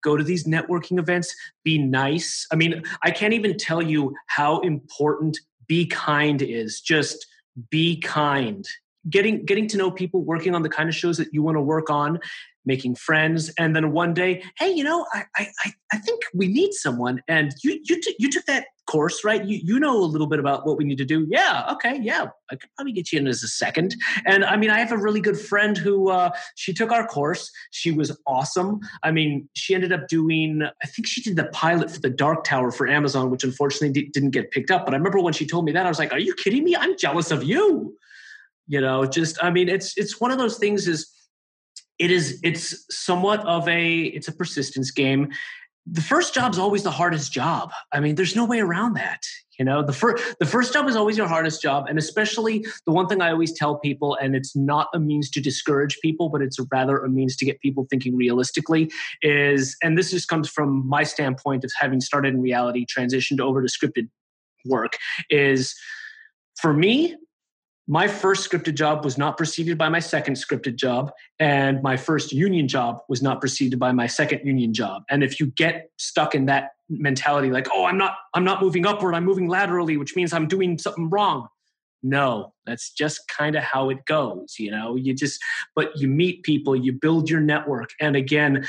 go to these networking events, be nice. I mean, I can't even tell you how important be kind is. Just be kind getting getting to know people working on the kind of shows that you want to work on making friends and then one day hey you know i i i think we need someone and you you, t- you took that course right? You you know a little bit about what we need to do. Yeah okay yeah. I could probably get you in as a second. And i mean i have a really good friend who uh, she took our course. She was awesome. I mean she ended up doing i think she did the pilot for the dark tower for amazon which unfortunately d- didn't get picked up. But i remember when she told me that i was like are you kidding me? I'm jealous of you. You know just i mean it's it's one of those things is it is it's somewhat of a it's a persistence game the first job is always the hardest job. I mean there's no way around that you know? The first the first job is always your hardest job and especially the one thing i always tell people and it's not a means to discourage people but it's rather a means to get people thinking realistically is and this just comes from my standpoint of having started in reality transitioned over to scripted work is for me my first scripted job was not preceded by my second scripted job and my first union job was not preceded by my second union job. And if you get stuck in that mentality like oh i'm not i'm not moving upward i'm moving laterally which means i'm doing something wrong no that's just kind of how it goes you know? You just but you meet people you build your network and again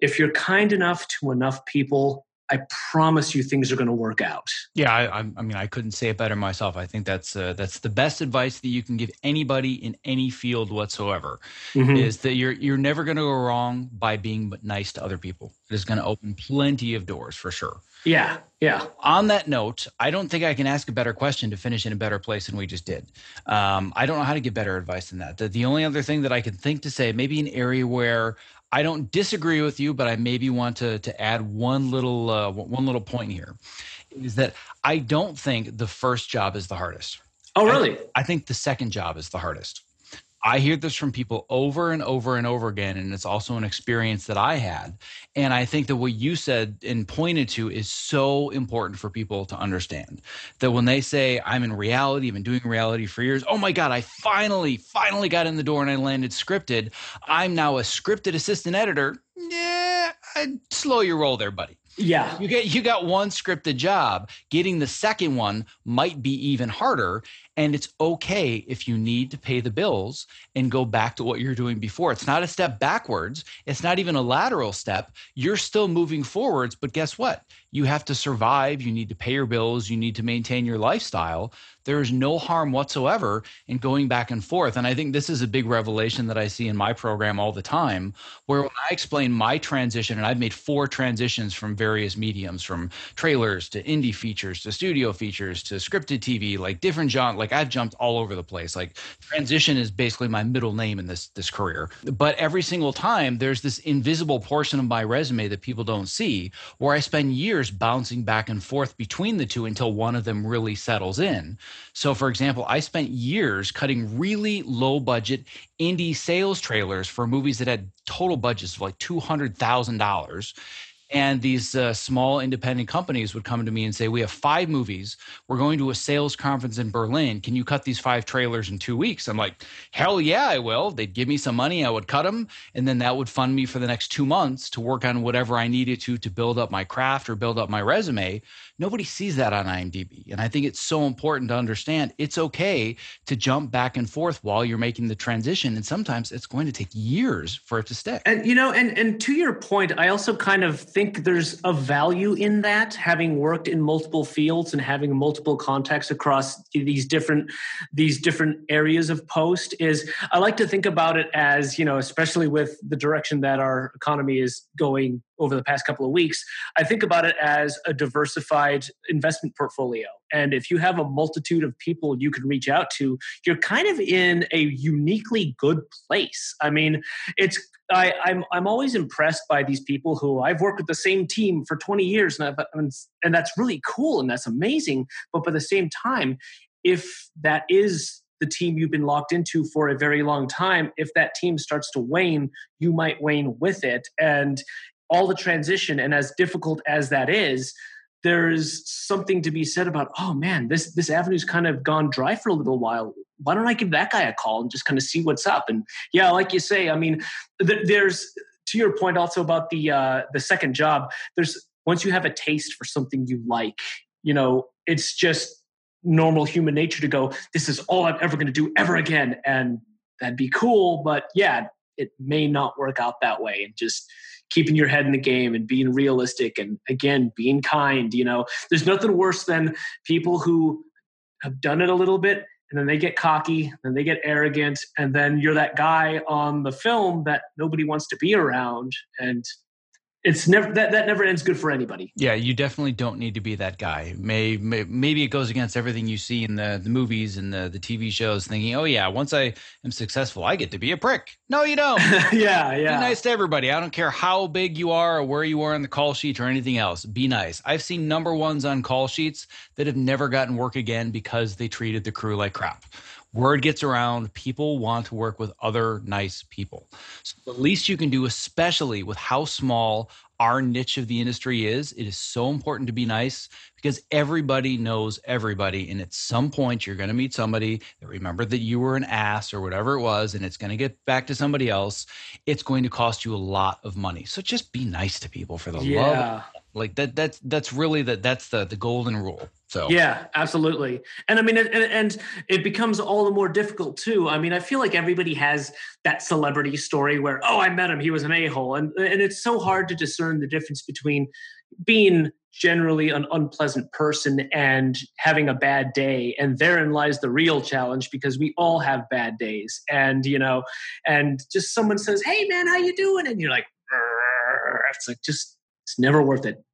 if you're kind enough to enough people I promise you things are going to work out. Yeah, I, I, mean, I couldn't say it better myself. I think that's uh, that's the best advice that you can give anybody in any field whatsoever. Mm-hmm. Is that you're you're never going to go wrong by being nice to other people. It is going to open plenty of doors for sure. Yeah, yeah. On that note, I don't think I can ask a better question to finish in a better place than we just did. Um, I don't know how to give better advice than that. The, the only other thing that I can think to say, maybe an area where I don't disagree with you, but I maybe want to to add one little uh, one little point here, is that I don't think the first job is the hardest. Oh, really? I, I think the second job is the hardest. I hear this from people over and over and over again, and it's also an experience that I had. And I think that what you said and pointed to is so important for people to understand that when they say, I'm in reality, I've been doing reality for years, oh my God, I finally, finally got in the door and I landed scripted. I'm now a scripted assistant editor. Yeah, I'd slow your roll there, buddy. Yeah. You get you got one scripted job. Getting the second one might be even harder. And it's okay if you need to pay the bills and go back to what you're doing before. It's not a step backwards. It's not even a lateral step. You're still moving forwards, but guess what? You have to survive. You need to pay your bills. You need to maintain your lifestyle. There is no harm whatsoever in going back and forth. And I think this is a big revelation that I see in my program all the time, where when I explain my transition, and I've made four transitions from various mediums, from trailers to indie features to studio features to scripted TV, like different genres like I've jumped all over the place. Like transition is basically my middle name in this this career. But every single time there's this invisible portion of my resume that people don't see where I spend years bouncing back and forth between the two until one of them really settles in. So for example, I spent years cutting really low budget indie sales trailers for movies that had total budgets of like $200,000 and these uh, small independent companies would come to me and say, We have five movies. We're going to a sales conference in Berlin. Can you cut these five trailers in two weeks? I'm like, Hell yeah, I will. They'd give me some money. I would cut them. And then that would fund me for the next two months to work on whatever I needed to to build up my craft or build up my resume. Nobody sees that on IMDb. And I think it's so important to understand it's okay to jump back and forth while you're making the transition. And sometimes it's going to take years for it to stick. And, you know, and, and to your point, I also kind of think there's a value in that, having worked in multiple fields and having multiple contacts across these different these different areas of post. Is I like to think about it as you know, especially with the direction that our economy is going over the past couple of weeks. I think about it as a diversified investment portfolio, and if you have a multitude of people you can reach out to, you're kind of in a uniquely good place. I mean, it's I, I'm I'm always impressed by these people who I've worked with the same team for 20 years, and I've, and that's really cool and that's amazing. But by the same time, if that is the team you've been locked into for a very long time, if that team starts to wane, you might wane with it, and all the transition. And as difficult as that is, there's something to be said about oh man this this avenue's kind of gone dry for a little while. Why don't i give that guy a call and just kind of see what's up? And yeah like you say i mean th- there's to your point also about the uh the second job there's once you have a taste for something you like you know it's just normal human nature to go this is all i'm ever going to do ever again. And that'd be cool but yeah it may not work out that way. And just keeping your head in the game and being realistic and again being kind you know? There's nothing worse than people who have done it a little bit and then they get cocky and they get arrogant and then you're that guy on the film that nobody wants to be around and it's never that, that never ends good for anybody. Yeah you definitely don't need to be that guy. May, may, maybe it goes against everything you see in the, the movies and the, the tv shows thinking oh yeah once i am successful i get to be a prick. No you don't. *laughs* Yeah yeah. Be nice to everybody. I don't care how big you are or where you are on the call sheet or anything else. Be nice. I've seen number ones on call sheets that have never gotten work again because they treated the crew like crap word gets around. People want to work with other nice people. So the least you can do especially with how small our niche of the industry is it is so important to be nice because everybody knows everybody. And at some point you're going to meet somebody that remember that you were an ass or whatever it was and it's going to get back to somebody else. It's going to cost you a lot of money. So just be nice to people for the yeah. love like that that's that's really the that's the the golden rule so. Yeah, absolutely. And I mean, and, and it becomes all the more difficult too. I mean, I feel like everybody has that celebrity story where, oh, I met him, he was an a hole, and and it's so hard to discern the difference between being generally an unpleasant person and having a bad day. And therein lies the real challenge because we all have bad days. And you know and just someone says hey man how you doing? And you're like it's like just it's never worth it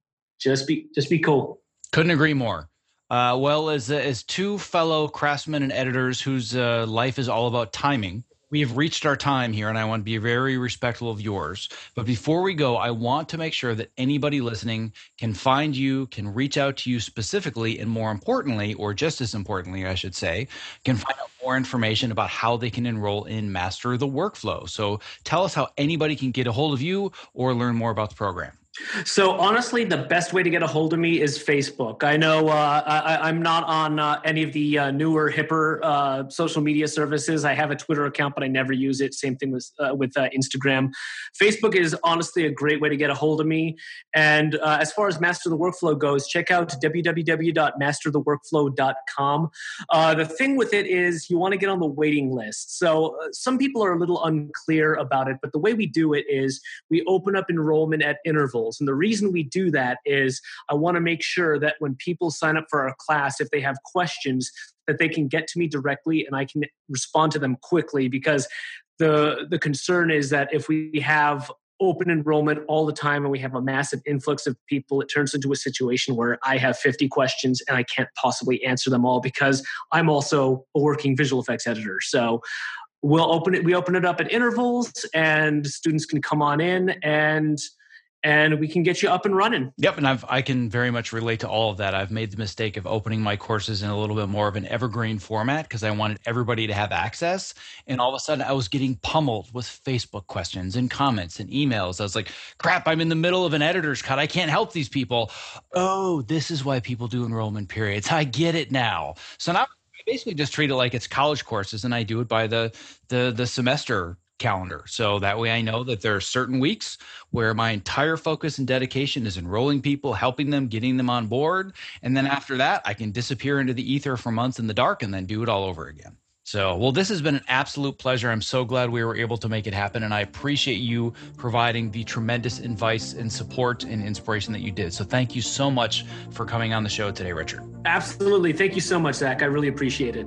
just be just be cool couldn't agree more uh, well, as, as two fellow craftsmen and editors whose uh, life is all about timing, we have reached our time here, and I want to be very respectful of yours. But before we go, I want to make sure that anybody listening can find you, can reach out to you specifically, and more importantly, or just as importantly, I should say, can find out more information about how they can enroll in Master the Workflow. So tell us how anybody can get a hold of you or learn more about the program. So honestly, the best way to get a hold of me is Facebook. I know uh, I, am not on uh, any of the uh, newer, hipper uh, social media services. I have a Twitter account, but I never use it. Same thing with uh, with uh, Instagram. Facebook is honestly a great way to get a hold of me. And as far as Master the Workflow goes, check out www.mastertheworkflow.com. the thing with it is you want to get on the waiting list. So some people are a little unclear about it, but the way we do it is we open up enrollment at intervals. And the reason we do that is I want to make sure that when people sign up for our class, if they have questions, that they can get to me directly and I can respond to them quickly because the the concern is that if we have open enrollment all the time and we have a massive influx of people, it turns into a situation where I have 50 questions and I can't possibly answer them all because I'm also a working visual effects editor. So we'll open it, we open it up at intervals and students can come on in and and we can get you up and running. Yep, and I've I can very much relate to all of that. I've made the mistake of opening my courses in a little bit more of an evergreen format because I wanted everybody to have access, and all of a sudden I was getting pummeled with Facebook questions and comments and emails. I was like, "Crap, I'm in the middle of an editor's cut. I can't help these people." Oh, this is why people do enrollment periods. I get it now. So now I basically just treat it like it's college courses and I do it by the the the semester calendar. So that way I know that there are certain weeks where my entire focus and dedication is enrolling people, helping them, getting them on board. And then after that, I can disappear into the ether for months in the dark and then do it all over again. So, well, this has been an absolute pleasure. I'm so glad we were able to make it happen. And I appreciate you providing the tremendous advice and support and inspiration that you did. So, thank you so much for coming on the show today, Richard. Absolutely. Thank you so much, Zach. I really appreciate it.